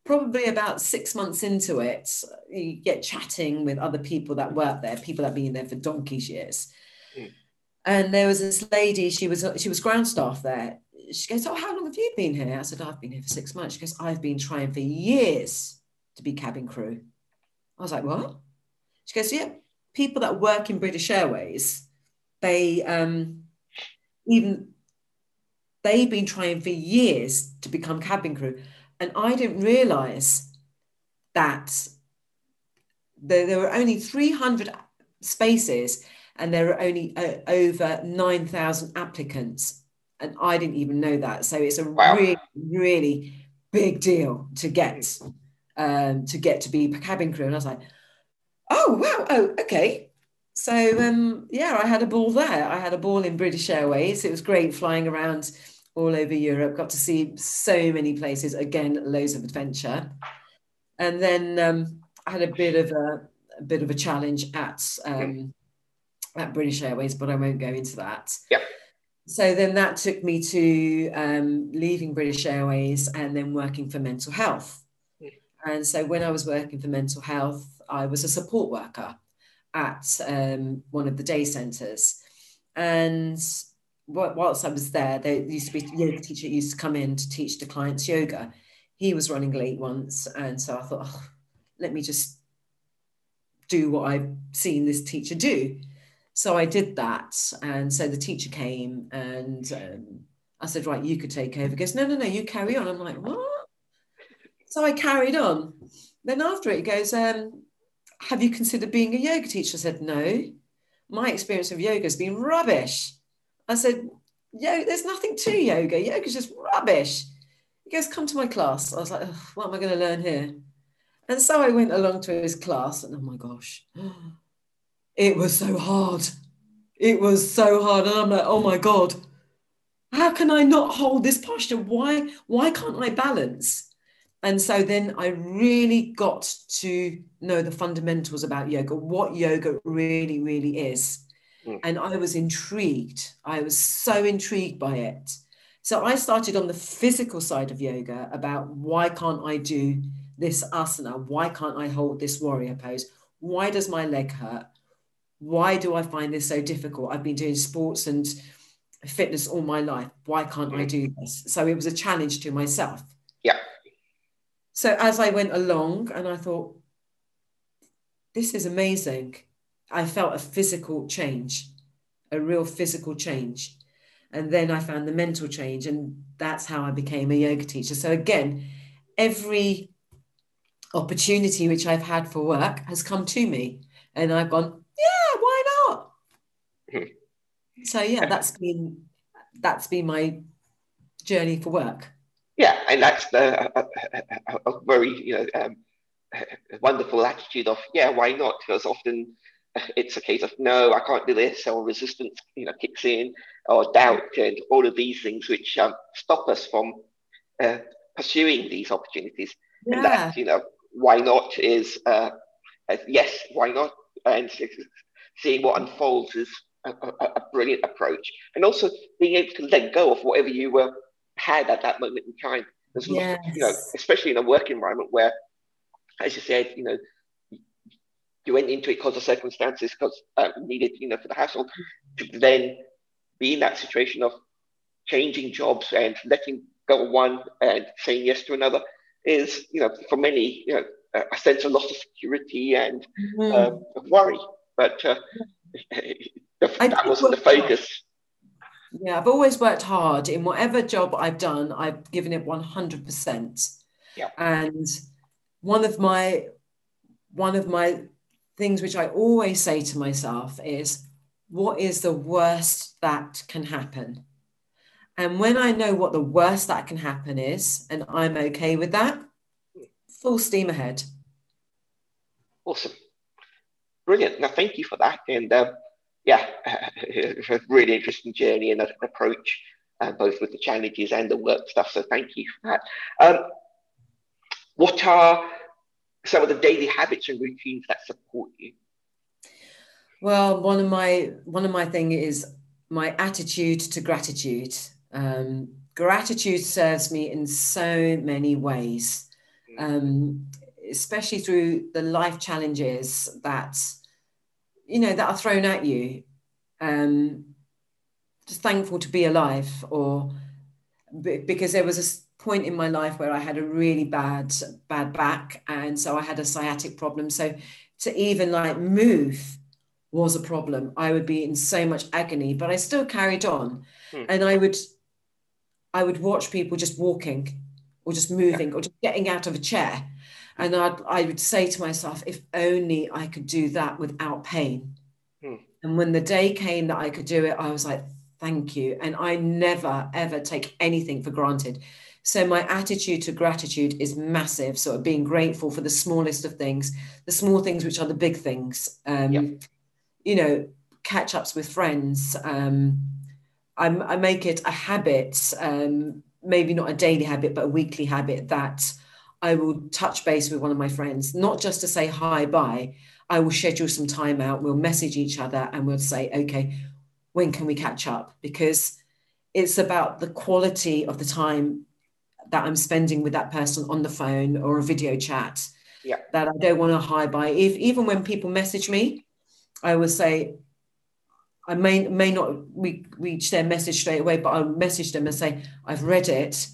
B: probably about six months into it, you get chatting with other people that work there, people that have been there for donkey's years. Mm. And there was this lady, she was she was ground staff there. She goes, Oh, how long have you been here? I said, I've been here for six months. She goes, I've been trying for years to be cabin crew. I was like, What? She goes, Yeah, people that work in British Airways, they um, even they've been trying for years to become cabin crew, and I didn't realise that there, there were only 300 spaces and there are only uh, over 9,000 applicants. And I didn't even know that. So it's a wow. really, really big deal to get um, to get to be cabin crew. And I was like, oh wow. Oh okay. So um, yeah i had a ball there. I had a ball in british airways. It was great flying around all over europe. Got to see so many places. Again loads of adventure. And then um, i had a bit of a, a, bit of a challenge at um, at british airways but i won't go into that.
A: Yeah.
B: So then that took me to um, leaving british airways and then working for mental health. Hmm. and so when i was working for mental health I was a support worker at um, one of the day centres. And whilst I was there, there used to be a yoga teacher used to come in to teach the clients yoga. He was running late once. And so I thought, oh, let me just do what I've seen this teacher do. So I did that. And so the teacher came and um, I said, right, you could take over. He goes, no, no, no, you carry on. I'm like, what? So I carried on. Then after it, he goes, um, have you considered being a yoga teacher? I said, no. My experience of yoga has been rubbish. I said, yo, there's nothing to yoga. Yoga's just rubbish. He goes, come to my class. I was like, what am I going to learn here? And so I went along to his class, and oh my gosh, it was so hard. It was so hard. And I'm like, oh my God, how can I not hold this posture? Why, why can't I balance? And so then I really got to know the fundamentals about yoga, what yoga really, really is. Mm. And I was intrigued. I was so intrigued by it So I started on the physical side of yoga about why can't I do this asana? Why can't I hold this warrior pose? Why does my leg hurt? Why do I find this so difficult? I've been doing sports and fitness all my life. Why can't mm. I do this? So it was a challenge to myself.
A: Yeah.
B: So as I went along and I thought, this is amazing, I felt a physical change, a real physical change. And then I found the mental change, and that's how I became a yoga teacher. So again, every opportunity which I've had for work has come to me, and I've gone, yeah, why not? So yeah, that's been that's been my journey for work.
A: Yeah, and that's the, a, a, a, very you know um, wonderful attitude of yeah, why not? Because often it's a case of no, I can't do this, or resistance you know kicks in, or doubt, and all of these things which um, stop us from uh, pursuing these opportunities. Yeah. And that you know why not is uh, yes, why not, and seeing what unfolds is a, a, a, brilliant approach, and also being able to let go of whatever you were had at that moment in time. There's yes. you know, especially in a work environment where, as you said, you know, you went into it because of circumstances, because uh, needed, you know, for the household, to then be in that situation of changing jobs and letting go of one and saying yes to another is, you know, for many, you know, a sense of loss of security and mm-hmm. um, worry. But uh, that wasn't the focus.
B: Yeah, I've always worked hard in whatever job I've done. I've given it one hundred percent.
A: Yeah.
B: And one of my one of my things which I always say to myself is, what is the worst that can happen? And when I know what the worst that can happen is, and I'm okay with that, full steam ahead.
A: Awesome. Brilliant. Now, thank you for that. And uh, yeah, it's a really interesting journey and an approach, uh, both with the challenges and the work stuff. So thank you for that. Um, what are some of the daily habits and routines that support you?
B: Well, one of my one of my thing is my attitude to gratitude. Um, gratitude serves me in so many ways, mm. um, especially through the life challenges that you know that are thrown at you um just thankful to be alive or because there was a point in my life where I had a really bad bad back and so I had a sciatic problem so to even like move was a problem I would be in so much agony but I still carried on hmm. and I would I would watch people just walking or just moving yeah. or just getting out of a chair and I'd, I would say to myself, if only I could do that without pain. Hmm. And when the day came that I could do it, I was like, thank you. And I never, ever take anything for granted. So my attitude to gratitude is massive. So being grateful for the smallest of things, the small things, which are the big things. Um, yep. You know, catch ups with friends. Um, I, I make it a habit, um, maybe not a daily habit, but a weekly habit that I will touch base with one of my friends, not just to say hi, bye. I will schedule some time out. We'll message each other and we'll say, okay, when can we catch up? Because it's about the quality of the time that I'm spending with that person on the phone or a video chat.
A: Yeah.
B: That I don't want to hi bye. If even when people message me, I will say, I may may not re- reach their message straight away, but I'll message them and say, I've read it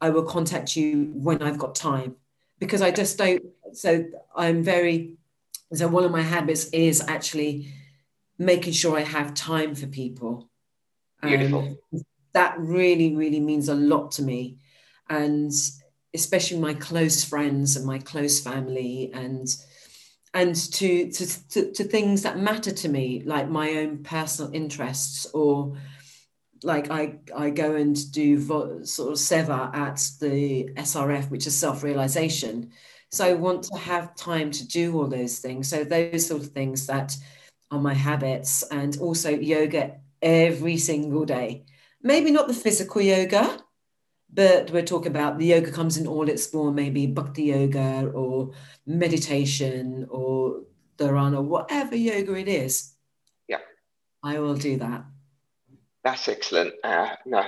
B: I will contact you when I've got time because I just don't. So I'm very, so one of my habits is actually making sure I have time for people.
A: Beautiful.
B: Um, that really, really means a lot to me. And especially my close friends and my close family and and to, to, to, to things that matter to me, like my own personal interests or like I, I go and do vo- sort of seva at the SRF, which is self realization. So I want to have time to do all those things. So those sort of things that are my habits, and also yoga every single day. Maybe not the physical yoga, but we're talking about the yoga comes in all its form, maybe bhakti yoga or meditation or dharana, whatever yoga it is.
A: Yeah.
B: I will do that.
A: That's excellent. Uh, no,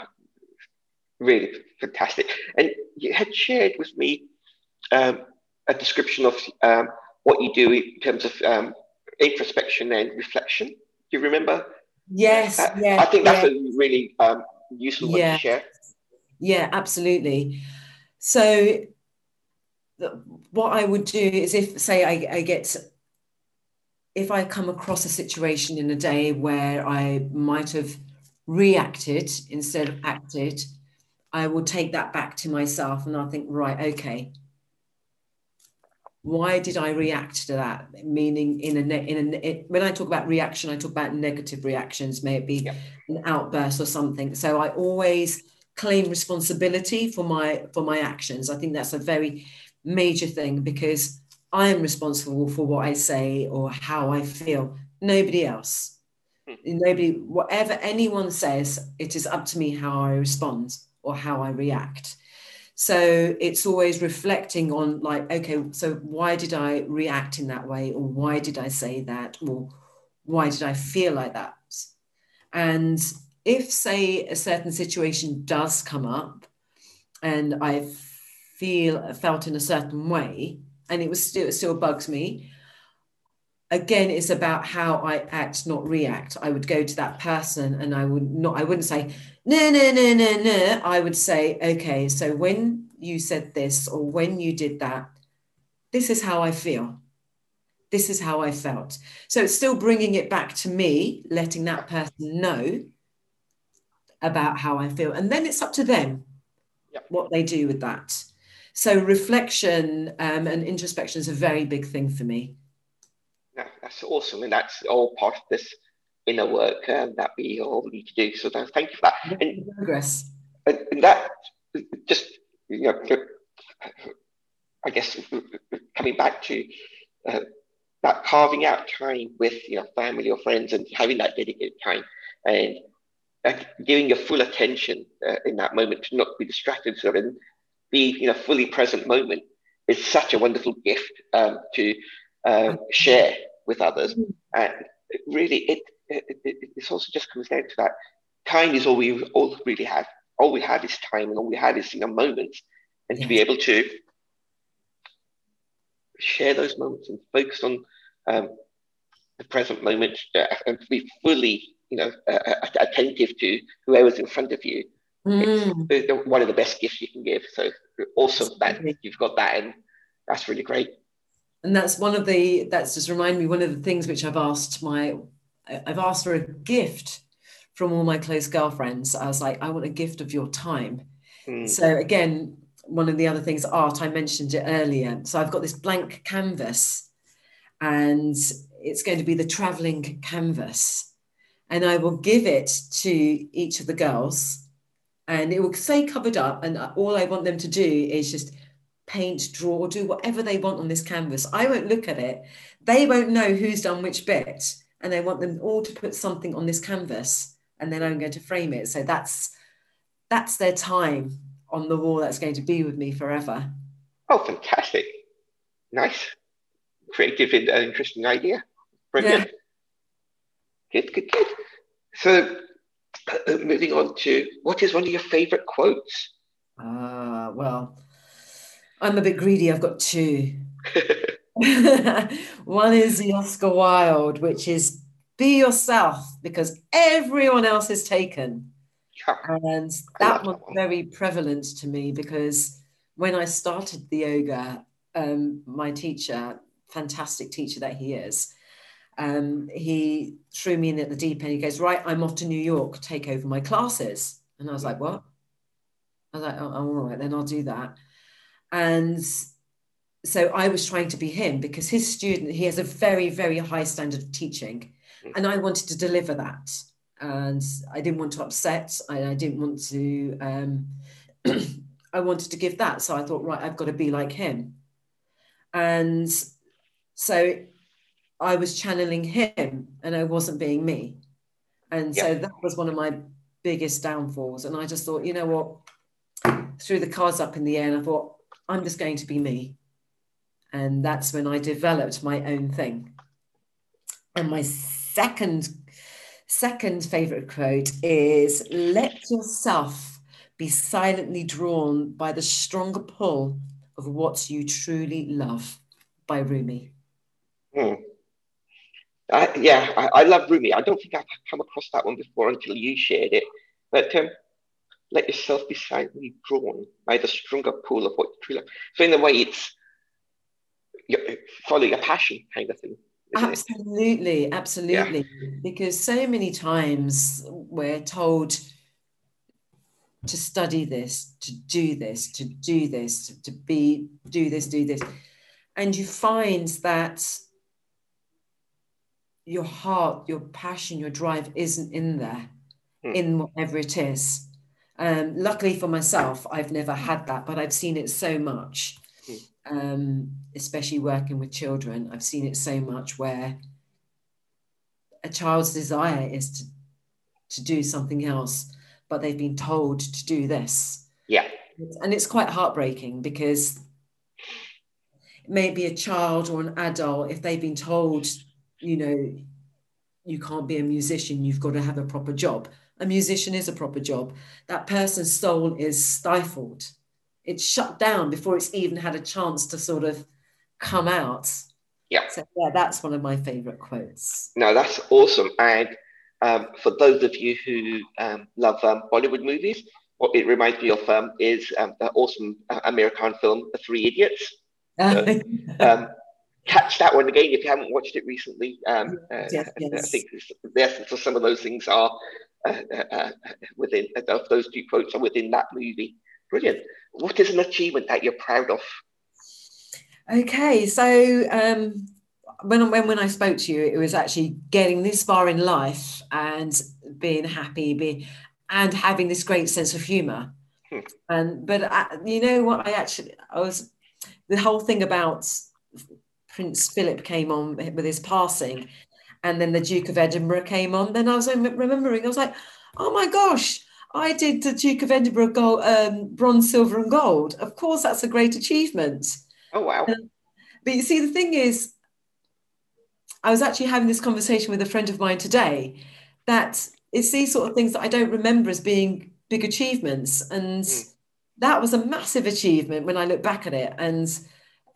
A: really fantastic. And you had shared with me um, a description of um, what you do in terms of um, introspection and reflection. Do you remember?
B: Yes, uh, yes.
A: I think that's a really um, useful one yeah. to share.
B: Yeah, absolutely. So, what I would do is if, say, I, I get if I come across a situation in a day where I might have reacted instead of acted, I will take that back to myself and I'll think, right, okay, why did I react to that? Meaning, in a in a it, when I talk about reaction, I talk about negative reactions. May it be yeah. an outburst or something. So I always claim responsibility for my for my actions. I think that's a very major thing because I am responsible for what I say or how I feel. Nobody else. Hmm. Nobody, whatever anyone says, it is up to me how I respond or how I react. So it's always reflecting on, like, okay, so why did I react in that way? Or why did I say that? Or why did I feel like that? And if, say, a certain situation does come up and I feel felt in a certain way, and it was still it still bugs me, again it's about how i act not react. I would go to that person and i would not i wouldn't say no no no no no i would say okay so when you said this or when you did that this is how i feel. This is how i felt. So it's still bringing it back to me letting that person know about how i feel. And then it's up to them yep. what they do with that. So reflection um, and introspection is a very big thing for me
A: yeah, that's awesome, and that's all part of this inner work um, that we all need to do. So thank you for that. And,
B: progress.
A: And, and that just you know, I guess coming back to uh, that carving out time with you know family or friends and having that dedicated time and uh, giving your full attention uh, in that moment to not be distracted so and be you know fully present moment is such a wonderful gift um, to um, share with others. Mm-hmm. And really, it, it, it, it also just comes down to that time is all we all really have. All we have is time, and all we have is you know moments, and to be able to share those moments and focus on um, the present moment uh, and to be fully, you know, uh attentive to whoever's in front of you. Mm. It's one of the best gifts you can give. So awesome that you've got that, and that's really great
B: and that's one of the that's just remind me one of the things which I've asked my I've asked for a gift from all my close girlfriends. I was like, I want a gift of your time. Mm. So again, one of the other things, art, I mentioned it earlier. So I've got this blank canvas, and it's going to be the traveling canvas. And I will give it to each of the girls, and it will say covered up. And all I want them to do is just paint, draw, do whatever they want on this canvas. I won't look at it. They won't know who's done which bit. And they want them all to put something on this canvas. And then I'm going to frame it. So that's that's their time on the wall that's going to be with me forever.
A: Oh, fantastic. Nice. Creative and interesting idea. Brilliant. Yeah. Good, good, good. So uh, moving on to what is one of your favorite quotes?
B: Ah, uh, well, I'm a bit greedy. I've got two. One is the Oscar Wilde, which is be yourself because everyone else is taken. And that was very prevalent to me because when I started the yoga, um, my teacher, fantastic teacher that he is, um, he threw me in at the deep end. He goes, Right, I'm off to New York, take over my classes. And I was like, What? I was like, oh, all right, then I'll do that. And so I was trying to be him because his student, he has a very, very high standard of teaching. Mm. And I wanted to deliver that. And I didn't want to upset. I, I didn't want to, um, I wanted to give that. So I thought, right, I've got to be like him. And so I was channeling him and I wasn't being me. And so that was one of my biggest downfalls. And I just thought, you know what? Threw the cards up in the air and I thought, I'm just going to be me. And that's when I developed my own thing. And my second second favorite quote is let yourself be silently drawn by the stronger pull of what you truly love by Rumi.
A: Hmm. Yeah, I, I, love Rumi. I don't think I've come across that one before until you shared it. But um, let yourself be silently drawn by the stronger pull of what you truly love. So in a way, it's you follow your passion kind of thing.
B: Absolutely, it? absolutely. Yeah. Because so many times we're told to study this, to do this, to do this, to, to be, do this, do this. And you find that your heart, your passion, your drive isn't in there, hmm. in whatever it is. Um, luckily for myself, I've never had that, but I've seen it so much, hmm. um, especially working with children. I've seen it so much where a child's desire is to, to do something else, but they've been told to do this.
A: Yeah.
B: And it's quite heartbreaking because maybe a child or an adult, if they've been told you know, you can't be a musician, you've got to have a proper job. A musician is a proper job. That person's soul is stifled. It's shut down before it's even had a chance to sort of come out.
A: Yeah.
B: So yeah, that's one of my favorite quotes.
A: No, that's awesome. And um, for those of you who um, love um, Bollywood movies, what it reminds me of um, is um, the awesome uh, American film, The Three Idiots. um, catch that one again if you haven't watched it recently. Um, uh, yes, yes. I think the essence of some of those things are uh, uh, uh within of those two quotes are within that movie. Brilliant. What is an achievement that you're proud of?
B: Okay, so um, when when when I spoke to you, it was actually getting this far in life and being happy, be and having this great sense of humour. Hmm. And but I, uh, you know what? I actually I was the whole thing about Prince Philip came on with his passing, and then the Duke of Edinburgh came on. Then I was remembering, I was like, oh my gosh, I did the Duke of Edinburgh gold, um, bronze, silver, and gold. Of course, that's a great achievement.
A: Oh wow! Um,
B: but you see, the thing is, I was actually having this conversation with a friend of mine today that it's these sort of things that I don't remember as being big achievements, and mm. that was a massive achievement when I look back at it, and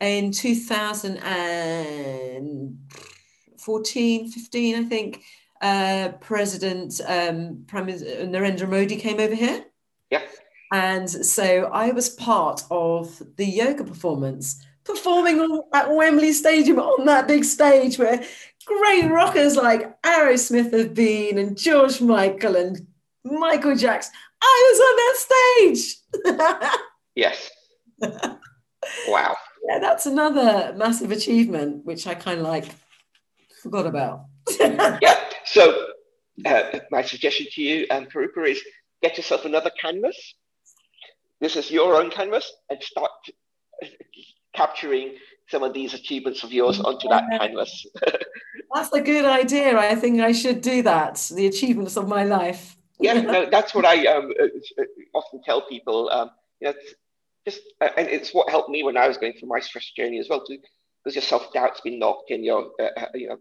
B: in 2014, 15, I think, uh, President um, Prime Narendra Modi came over here.
A: Yeah.
B: And so I was part of the yoga performance, performing at Wembley Stadium on that big stage where great rockers like Aerosmith have been and George Michael and Michael Jackson. I was on that stage.
A: yes. wow
B: yeah, that's another massive achievement, which I kind of like forgot about.
A: yeah. So uh, my suggestion to you, um, Karupa, is get yourself another canvas. This is your own canvas, and start capturing some of these achievements of yours onto that canvas.
B: that's a good idea. I think I should do that. The achievements of my life.
A: yeah, no, that's what I um, uh, uh, often tell people. Um, you know, just uh, and it's what helped me when I was going through my stress journey as well too, because your self doubt's been knocked and your uh, uh you know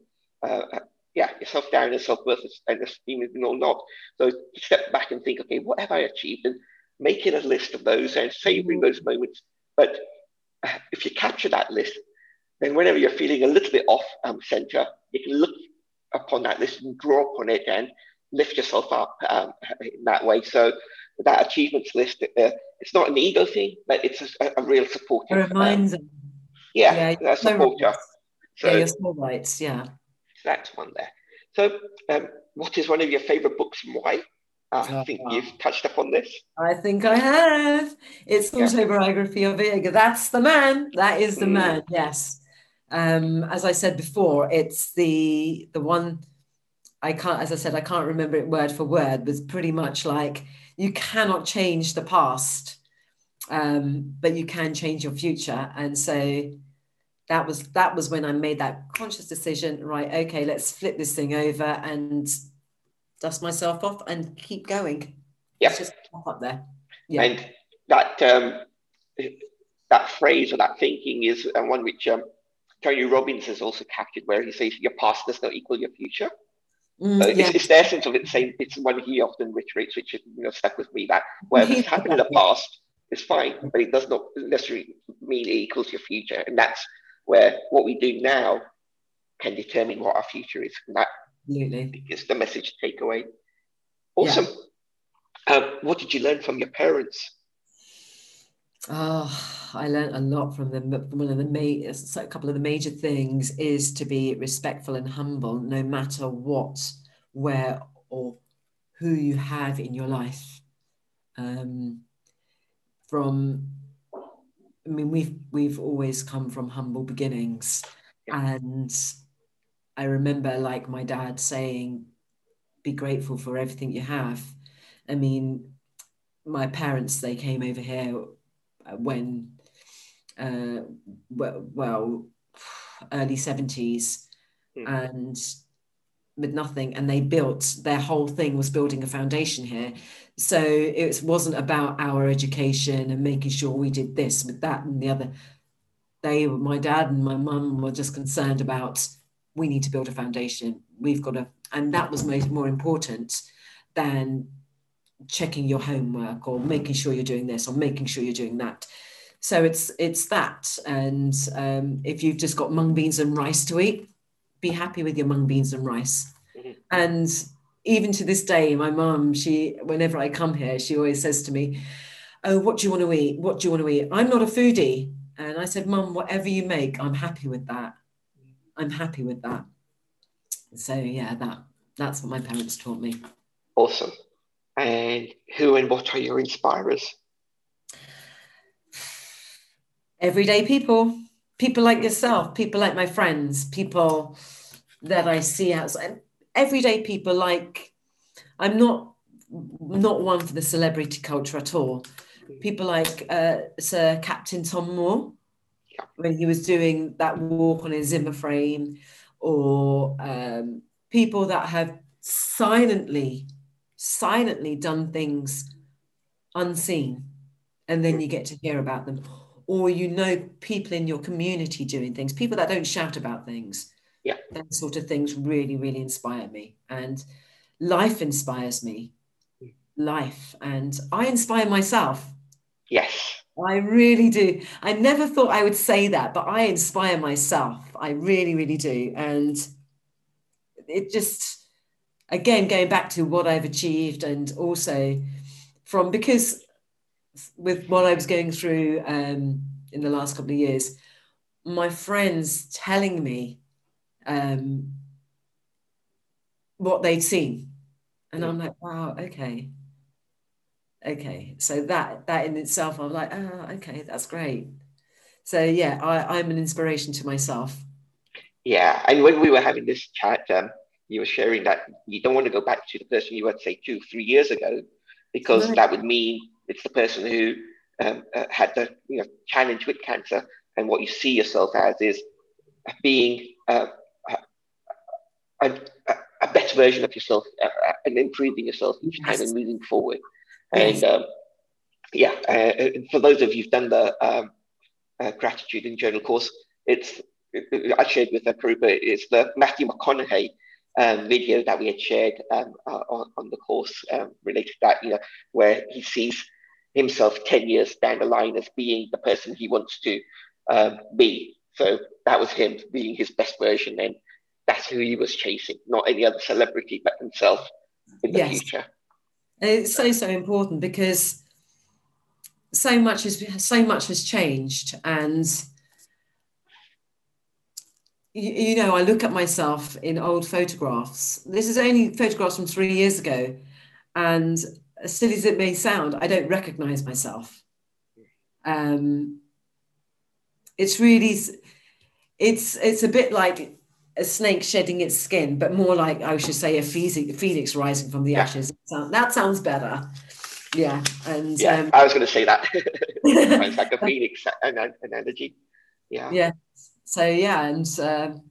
A: uh, uh, yeah your self doubt and self worth and esteem has all knocked. So step back and think, okay, what have I achieved, and making a list of those and savoring those moments. But if you capture that list, then whenever you're feeling a little bit off um, center, you can look upon that list and draw upon it and lift yourself up um, in that way. So that achievements list, uh, it's not an ego thing, but it's a, a real support.
B: It reminds um,
A: Yeah, yeah a supporter.
B: So, yeah, you're so right. Yeah.
A: That's one there. So, um, what is one of your favorite books and why? Uh, I think you've touched upon this.
B: I think I have. It's the yeah. autobiography of a Yogi. That's the man. That is the mm. man. Yes. Um, as I said before, it's the the one I can't. As I said, I can't remember it word for word. But pretty much like you cannot change the past, um, but you can change your future. And so that was that was when I made that conscious decision. Right, okay, let's flip this thing over and dust myself off and keep going.
A: Yeah,
B: just up there.
A: Yeah, and that um, that phrase or that thinking is one which um, Tony Robbins has also captured, where he says your past does not equal your future. Mm, uh, yeah. it's, it's, the essence of it saying it's one he often reiterates, which you know stuck with me that whatever's happened in the past is fine, but it does not necessarily mean it equals your future. And that's where what we do now can determine what our future is. And that
B: Absolutely.
A: is the message to take away. Awesome. Yeah. Um, what did you learn from your parents?
B: Oh, I learned a lot from them. But one of the ma- a couple of the major things is to be respectful and humble, no matter what, where, or who you have in your life. Um, from, I mean, we've we've always come from humble beginnings, and I remember like my dad saying, "Be grateful for everything you have." I mean, my parents they came over here when, uh, well, early 70s mm. and with nothing and they built their whole thing was building a foundation here. So it wasn't about our education and making sure we did this with that and the other. They my dad and my mum were just concerned about we need to build a foundation. We've got to and that was more, more important than checking your homework or making sure you're doing this or making sure you're doing that. So it's it's that. And um, if you've just got mung beans and rice to eat be happy with your mung beans and rice. Mm-hmm. and even to this day my mum she whenever i come here she always says to me oh what do you want to eat? What do you want to eat? I'm not a foodie. And i said mum whatever you make i'm happy with that. I'm happy with that. So yeah that that's what my parents taught me.
A: Awesome and who and what are your inspirers?
B: Everyday people, people like yourself, people like my friends, people that I see outside. Everyday people like I'm not not one for the celebrity culture at all. People like uh, Sir Captain Tom Moore when he was doing that walk on his Zimmer frame, or um, people that have silently silently done things unseen and then you get to hear about them. Or you know people in your community doing things people that don't shout about things.
A: Yeah.
B: That sort of things really really inspire me. And life inspires me. Life. And i inspire myself.
A: Yes.
B: I really do. I never thought i would say that but i inspire myself. I really really do. And it just again going back to what I've achieved and also from because with what I was going through um, in the last couple of years, my friends telling me um, what they'd seen, and I'm like, wow, okay, okay. So that that in itself, I'm like, oh, okay, that's great. So yeah, I, I'm an inspiration to myself.
A: Yeah, and when we were having this chat, um, you were sharing that you don't want to go back to the person you were, say, two, three years ago, because that would mean it's the person who um, uh, had the you know, challenge with cancer. And what you see yourself as is being uh, a, a, better version of yourself uh, uh and improving yourself each time and moving forward. And um, yeah, uh, for those of you who've done the um, uh, gratitude and journal course, it's I shared with Karupa, it's the Matthew McConaughey um, video that we had shared um, uh, on, on, the course um, related to that, you know, where he sees himself 10 years down the line as being the person he wants to um, be. So that was him being his best version, and that's who he was chasing, not any other celebrity but himself in the yes. future.
B: It's so so important because so much has so much has changed, and you, you know, I look at myself in old photographs. This is only photographs from three years ago. And as silly as it may sound, I don't recognize myself. Um, it's really, it's it's a bit like a snake shedding its skin, but more like I should say a phoenix, phoenix rising from the yeah. ashes. That sounds better. Yeah, and
A: yeah, um, I was going to say that. it's like a phoenix an, an energy. Yeah.
B: Yeah so yeah, and um,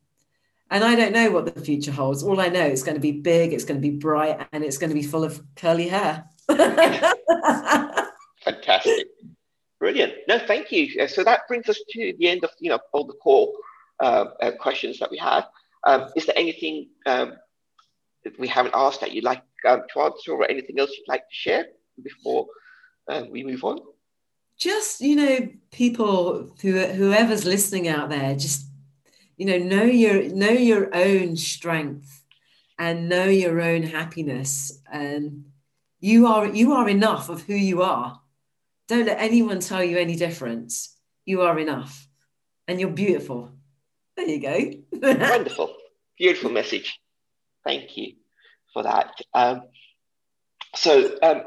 B: and I don't know what the future holds. All I know it's going to be big, it's going to be bright, and it's going to be full of curly hair.
A: Fantastic, brilliant. No, thank you. Uh, so that brings us to the end of you know all the core uh, uh, questions that we have. Um, is there anything um, we haven't asked that you'd like um, to answer or anything else you'd like to share before uh, we move on?
B: Just, you know, people who whoever's listening out there, just you know, know your know your own strength and know your own happiness. And you are you are enough of who you are. Don't let anyone tell you any difference. You are enough. And you're beautiful. There you
A: go. Wonderful. Beautiful message. Thank you for that. Um, so um,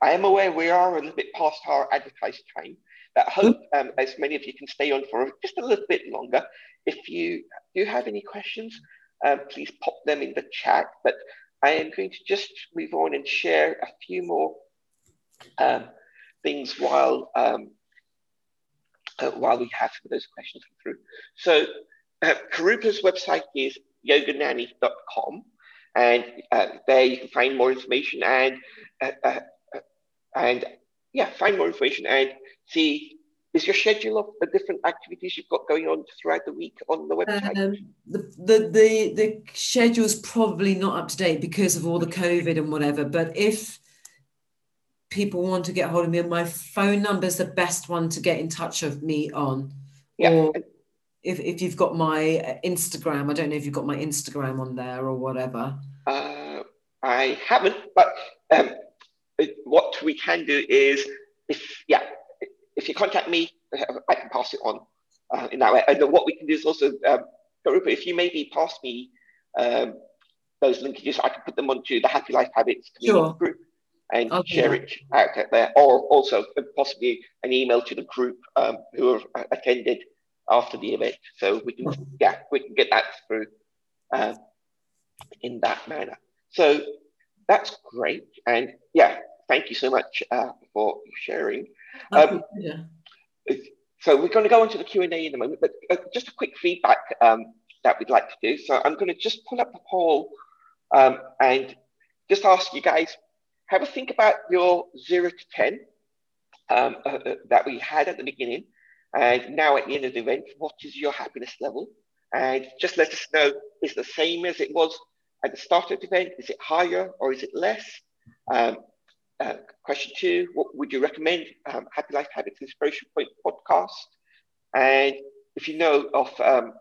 A: I am aware we are a little bit past our advertised time. I hope um, as many of you can stay on for just a little bit longer. If you do have any questions, um, please pop them in the chat. But I am going to just move on and share a few more um, things while um, uh, while we have some of those questions come through. So uh, Karupa's website is yogananny.com and uh, there you can find more information and uh, uh, uh, and yeah, find more information and see is your schedule of the different activities you've got going on throughout the week on the website? Um,
B: the, the the the schedule's probably not up to date because of all the COVID and whatever. But if people want to get hold of me, my phone number is the best one to get in touch of me on. Yeah. Or if, if you've got my Instagram, I don't know if you've got my Instagram on there or whatever.
A: Uh, I haven't, but um, what we can do is if, yeah, if you contact me, I can pass it on uh, in that way. And what we can do is also, um, if you maybe pass me um, those linkages, I can put them onto the Happy Life Habits community sure. group and okay. share it out there, or also possibly an email to the group um, who have attended after the event. So we can, yeah, we can get that through um, in that manner. So that's great. And yeah, thank you so much uh, for sharing. Um, yeah. So we're going to go into the Q&A in a moment, but uh, just a quick feedback um, that we'd like to do. So I'm going to just pull up the poll um, and just ask you guys, have a think about your zero to 10 um, uh, uh, that we had at the beginning. And now at the end of the event, what is your happiness level? And just let us know, is the same as it was at the start of the event? Is it higher or is it less? Um, uh, question two, what would you recommend um, Happy Life Habits Inspiration Point podcast? And if you know of um,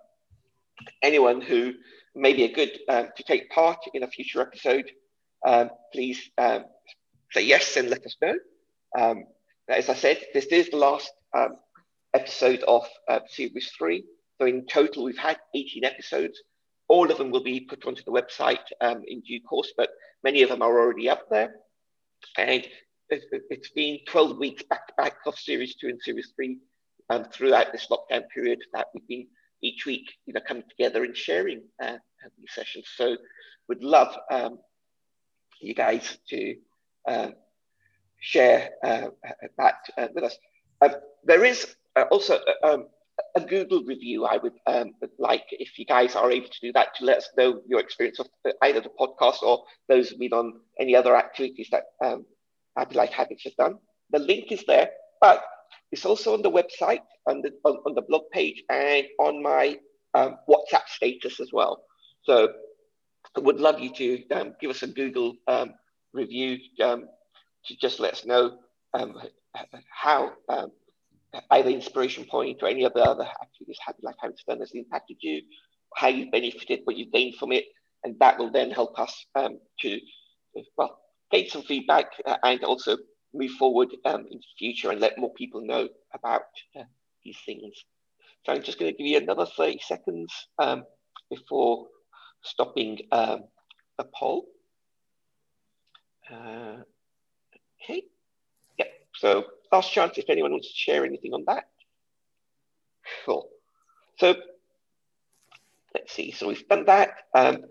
A: anyone who may be a good uh, to take part in a future episode, um, please um, say yes and let us know. Um, as I said, this is the last um, episode of uh, series three. So in total, we've had 18 episodes. All of them will be put onto the website um, in due course, but many of them are already up there. And it's been 12 weeks back to back of series two and series three um, throughout this lockdown period that we've been each week, you know, coming together and sharing uh, these sessions. So would love um, you guys to um, share uh, that uh, with us. Um, there is uh, also uh, um, a Google review. I would um, like if you guys are able to do that to let us know your experience of either the podcast or those who've been on any other activities that um, Life Habits has done. The link is there, but it's also on the website, on the on, on the blog page, and on my um, WhatsApp status as well. So I would love you to um, give us a Google um, review um, to just let us know um, how either Inspiration Point or any of the other activities Happy Life Habits done has impacted you, how you've benefited, what you've gained from it, and that will then help us um, to well gain some feedback uh, and also move forward um, in the future and let more people know about uh, these things. So I'm just going to give you another 30 seconds um, before stopping um, the poll. Uh, okay. Yeah. So last chance if anyone wants to share anything on that. Cool. So let's see. So we've done that. Um,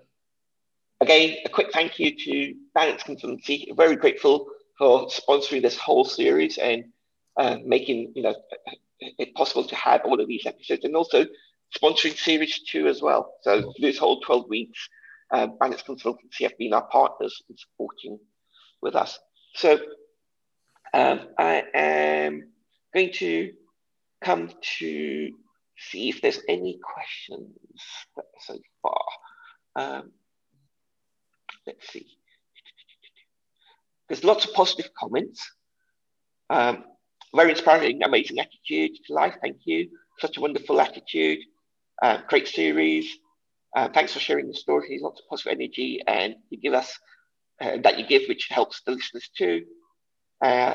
A: again, a quick thank you to Balance Consultancy. Very grateful for sponsoring this whole series and uh, making you know it possible to have all of these episodes and also sponsoring series two as well. So this whole 12 weeks, um, Balance Consultancy have been our partners in supporting with us. So um, I am going to come to see if there's any questions so far. Um, let's see. There's lots of positive comments. Um, very inspiring, amazing attitude to life. Thank you. Such a wonderful attitude. Uh, great series. Uh, thanks for sharing the stories. Lots of positive energy, and you give us uh, that you give, which helps the listeners too. Uh,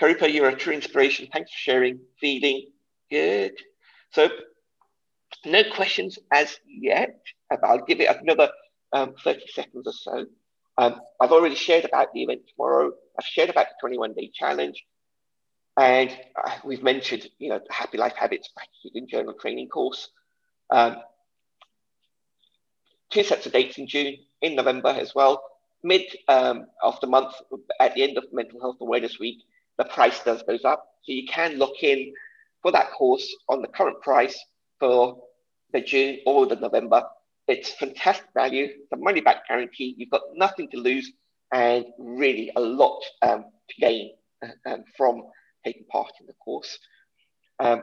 A: Karupa, you're a true inspiration. Thanks for sharing. Feeling good. So, no questions as yet. I'll give it another um, 30 seconds or so. Um, I've already shared about the event tomorrow. I've shared about the 21 day challenge. And uh, we've mentioned, you know, the Happy Life Habits in Journal Training course. Um, two sets of dates in June, in November as well. Mid um, of the month, at the end of Mental Health Awareness Week, the price does goes up. So you can look in for that course on the current price for the June or the November it's fantastic value, the money back guarantee. You've got nothing to lose and really a lot um, to gain uh, um, from taking part in the course. Um,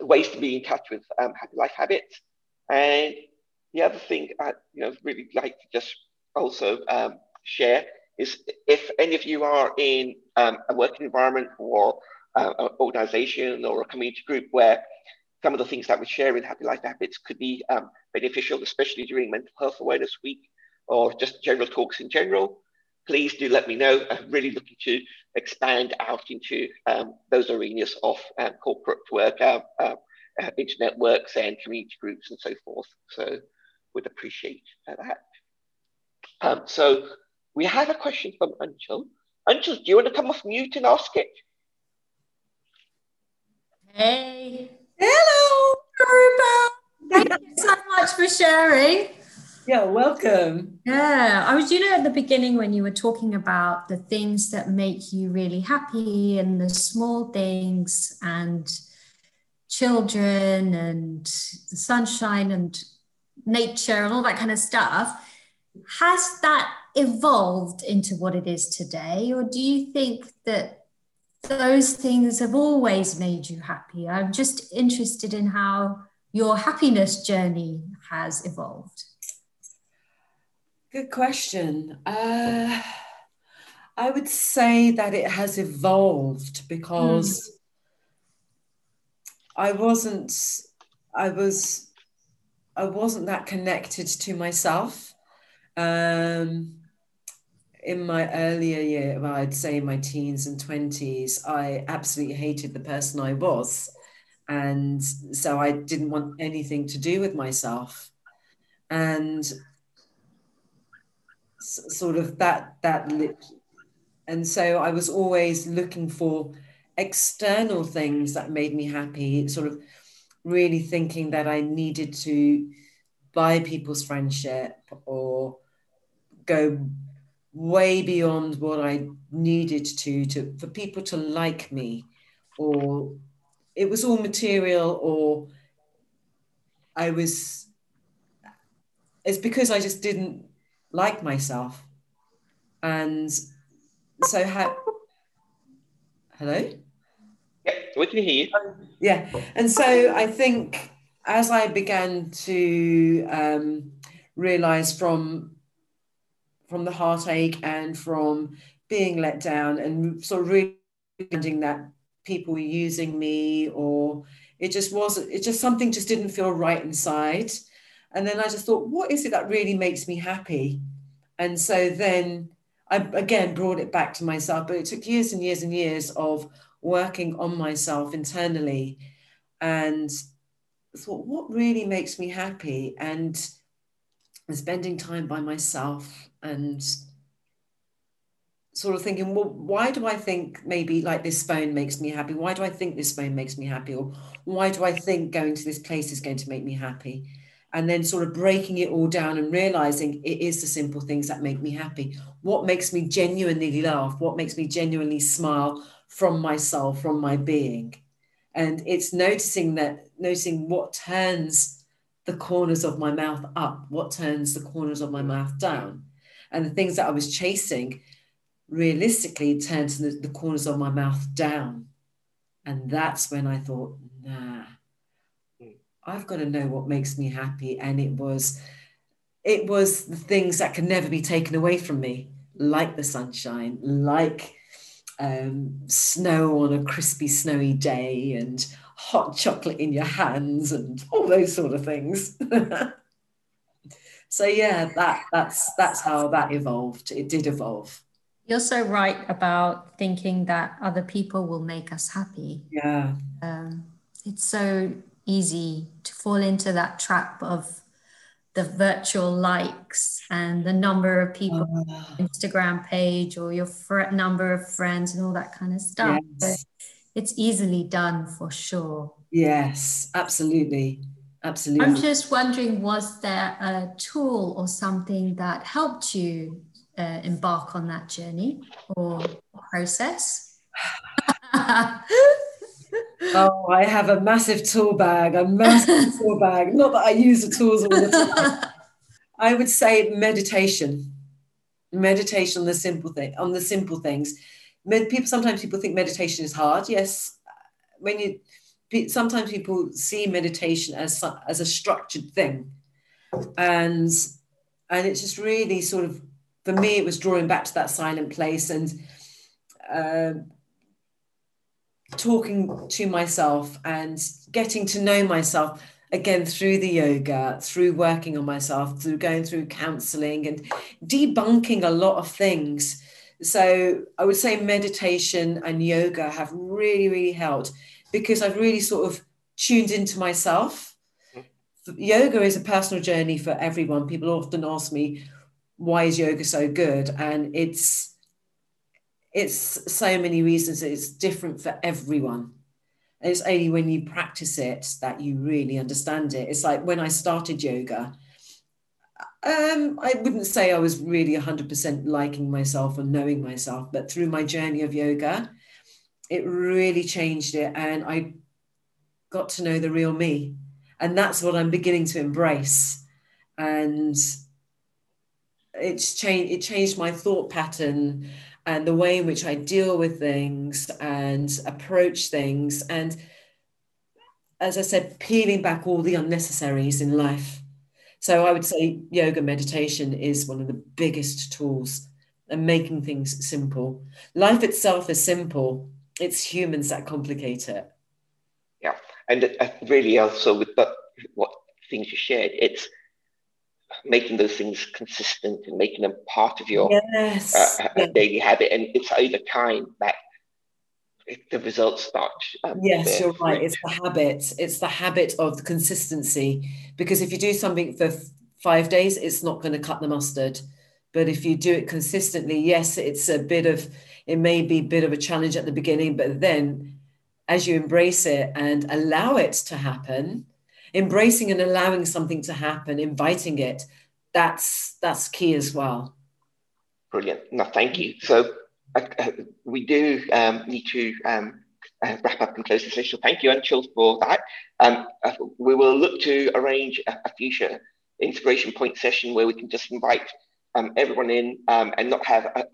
A: ways to be in touch with um, Happy Life Habits. And the other thing I you know, really like to just also um, share is if any of you are in um, a working environment or uh, an organization or a community group where some of the things that we share in Happy Life Habits could be um, beneficial, especially during Mental Health Awareness Week or just general talks in general. Please do let me know. I'm really looking to expand out into um, those arenas of um, corporate work, uh, uh, uh, internet works, and community groups, and so forth. So, would appreciate that. Um, so, we have a question from Anshul. Anshul, do you want to come off mute and ask it?
C: Hey. Hello, Thank you so much for sharing.
B: Yeah, welcome.
C: Yeah, I was, you know, at the beginning when you were talking about the things that make you really happy and the small things and children and the sunshine and nature and all that kind of stuff. Has that evolved into what it is today? Or do you think that those things have always made you happy. I'm just interested in how your happiness journey has evolved.
B: Good question. Uh, I would say that it has evolved because mm. I wasn't, I was, I wasn't that connected to myself. Um, in my earlier year, well, I'd say my teens and 20s, I absolutely hated the person I was. And so I didn't want anything to do with myself. And sort of that, that, and so I was always looking for external things that made me happy, sort of really thinking that I needed to buy people's friendship or go way beyond what I needed to to for people to like me, or it was all material, or I was. It's because I just didn't like myself, and so how. Hello.
A: Yeah, we can hear you.
B: Yeah, and so I think as I began to um, realize from from the heartache and from being let down and sort of really finding that people were using me or it just wasn't it just something just didn't feel right inside. And then i just thought what is it that really makes me happy? And so then i again brought it back to myself but it took years and years and years of working on myself internally and thought what really makes me happy? And spending time by myself and sort of thinking, well, why do I think maybe like this phone makes me happy? Why do I think this phone makes me happy? Or why do I think going to this place is going to make me happy? And then sort of breaking it all down and realizing it is the simple things that make me happy. What makes me genuinely laugh? What makes me genuinely smile from myself, from my being? And it's noticing that, noticing what turns the corners of my mouth up, what turns the corners of my mouth down and the things that I was chasing realistically turned the, the corners of my mouth down. And that's when I thought, nah, I've got to know what makes me happy. And it was it was the things that can never be taken away from me, like the sunshine, like um, snow on a crispy, snowy day, and hot chocolate in your hands, and all those sort of things. so yeah, that that's that's how that evolved. It did evolve.
C: You're so right about thinking that other people will make us happy.
B: Yeah.
C: Um, it's so easy to fall into that trap of the virtual likes and the number of people oh. Instagram page or your fr- number of friends and all that kind of stuff. Yes. It's easily done for sure.
B: Yes, absolutely. Absolutely.
C: I'm just wondering was there a tool or something that helped you uh, embark on that journey or process?
B: oh, I have a massive tool bag, a massive tool bag. Not that I use the tools all the time. I would say meditation. Meditation on the simple thing, on the simple things. People sometimes people think meditation is hard. Yes, when you sometimes people see meditation as as a structured thing, and and it's just really sort of for me it was drawing back to that silent place and uh, talking to myself and getting to know myself again through the yoga, through working on myself, through going through counseling and debunking a lot of things. So I would say meditation and yoga have really, really helped because I've really sort of tuned into myself. Mm-hmm. Yoga is a personal journey for everyone. People often ask me, why is yoga so good? And it's it's so many reasons it's different for everyone and it's only when you practice it that you really understand it it's like when i started yoga um, I wouldn't say I was really 100% liking myself and knowing myself, but through my journey of yoga, it really changed it. And I got to know the real me. And that's what I'm beginning to embrace. And it's changed, it changed my thought pattern and the way in which I deal with things and approach things. And as I said, peeling back all the unnecessaries in life. So I would say yoga meditation is one of the biggest tools and making things simple. Life itself is simple, it's humans that complicate it.
A: Yeah. And really also with what things you shared, it's making those things consistent and making them part of your yes. uh, yeah. daily habit. And it's over time that the results start.
B: Um, yes, you're right. It's the habit. It's the habit of the consistency. Because if you do something for five days, it's not going to cut the mustard. But if you do it consistently, yes, it's a bit of, it may be a bit of a challenge at the beginning, but then as you embrace it and allow it to happen, embracing and allowing something to happen, inviting it, that's that's key as well.
A: Brilliant. No, thank you. So uh, we do um, need to um, uh, wrap up and close the session. Thank you, Anshul, for that. Um, uh, we will look to arrange a, a, future inspiration point session where we can just invite um, everyone in um, and not have a,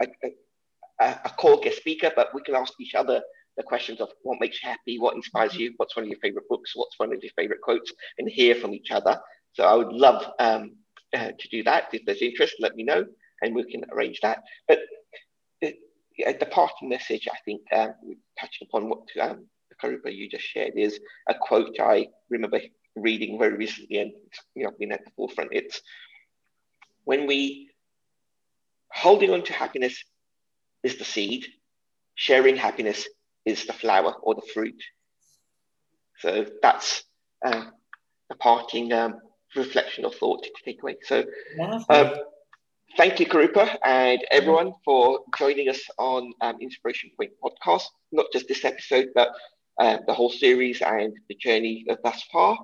A: a, a, core guest speaker, but we can ask each other the questions of what makes you happy, what inspires you, what's one of your favorite books, what's one of your favorite quotes, and hear from each other. So I would love um, uh, to do that. If there's interest, let me know, and we can arrange that. But the parting message, I think, um, touching upon what um, Karupa you just shared, is a quote I remember reading very recently, and you know, been at the forefront. It's when we holding on to happiness is the seed, sharing happiness is the flower or the fruit. So that's uh, a parting um, reflection or thought to take away. So um, thank you, Karupa, and everyone for joining us on um, Inspiration Point podcast, not just this episode, but uh, the whole series and the journey thus far.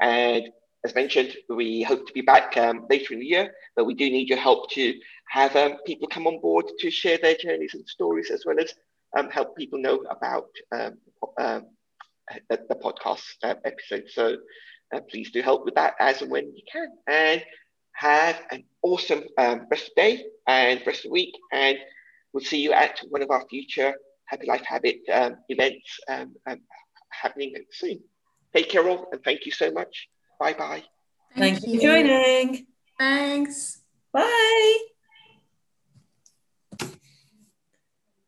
A: And as mentioned, we hope to be back um, later in the year, but we do need your help to have um, people come on board to share their journeys and stories, as well as um, help people know about um, um, the, the, podcast uh, episode. So uh, please do help with that as and when you can. And have an awesome um, rest of the day and rest of the week. And we'll see you at one of our future Happy Life Habit um, events um, um, happening soon. Take care all and thank you so much. Bye bye.
B: Thank, thank you for joining.
C: Thanks.
B: Bye.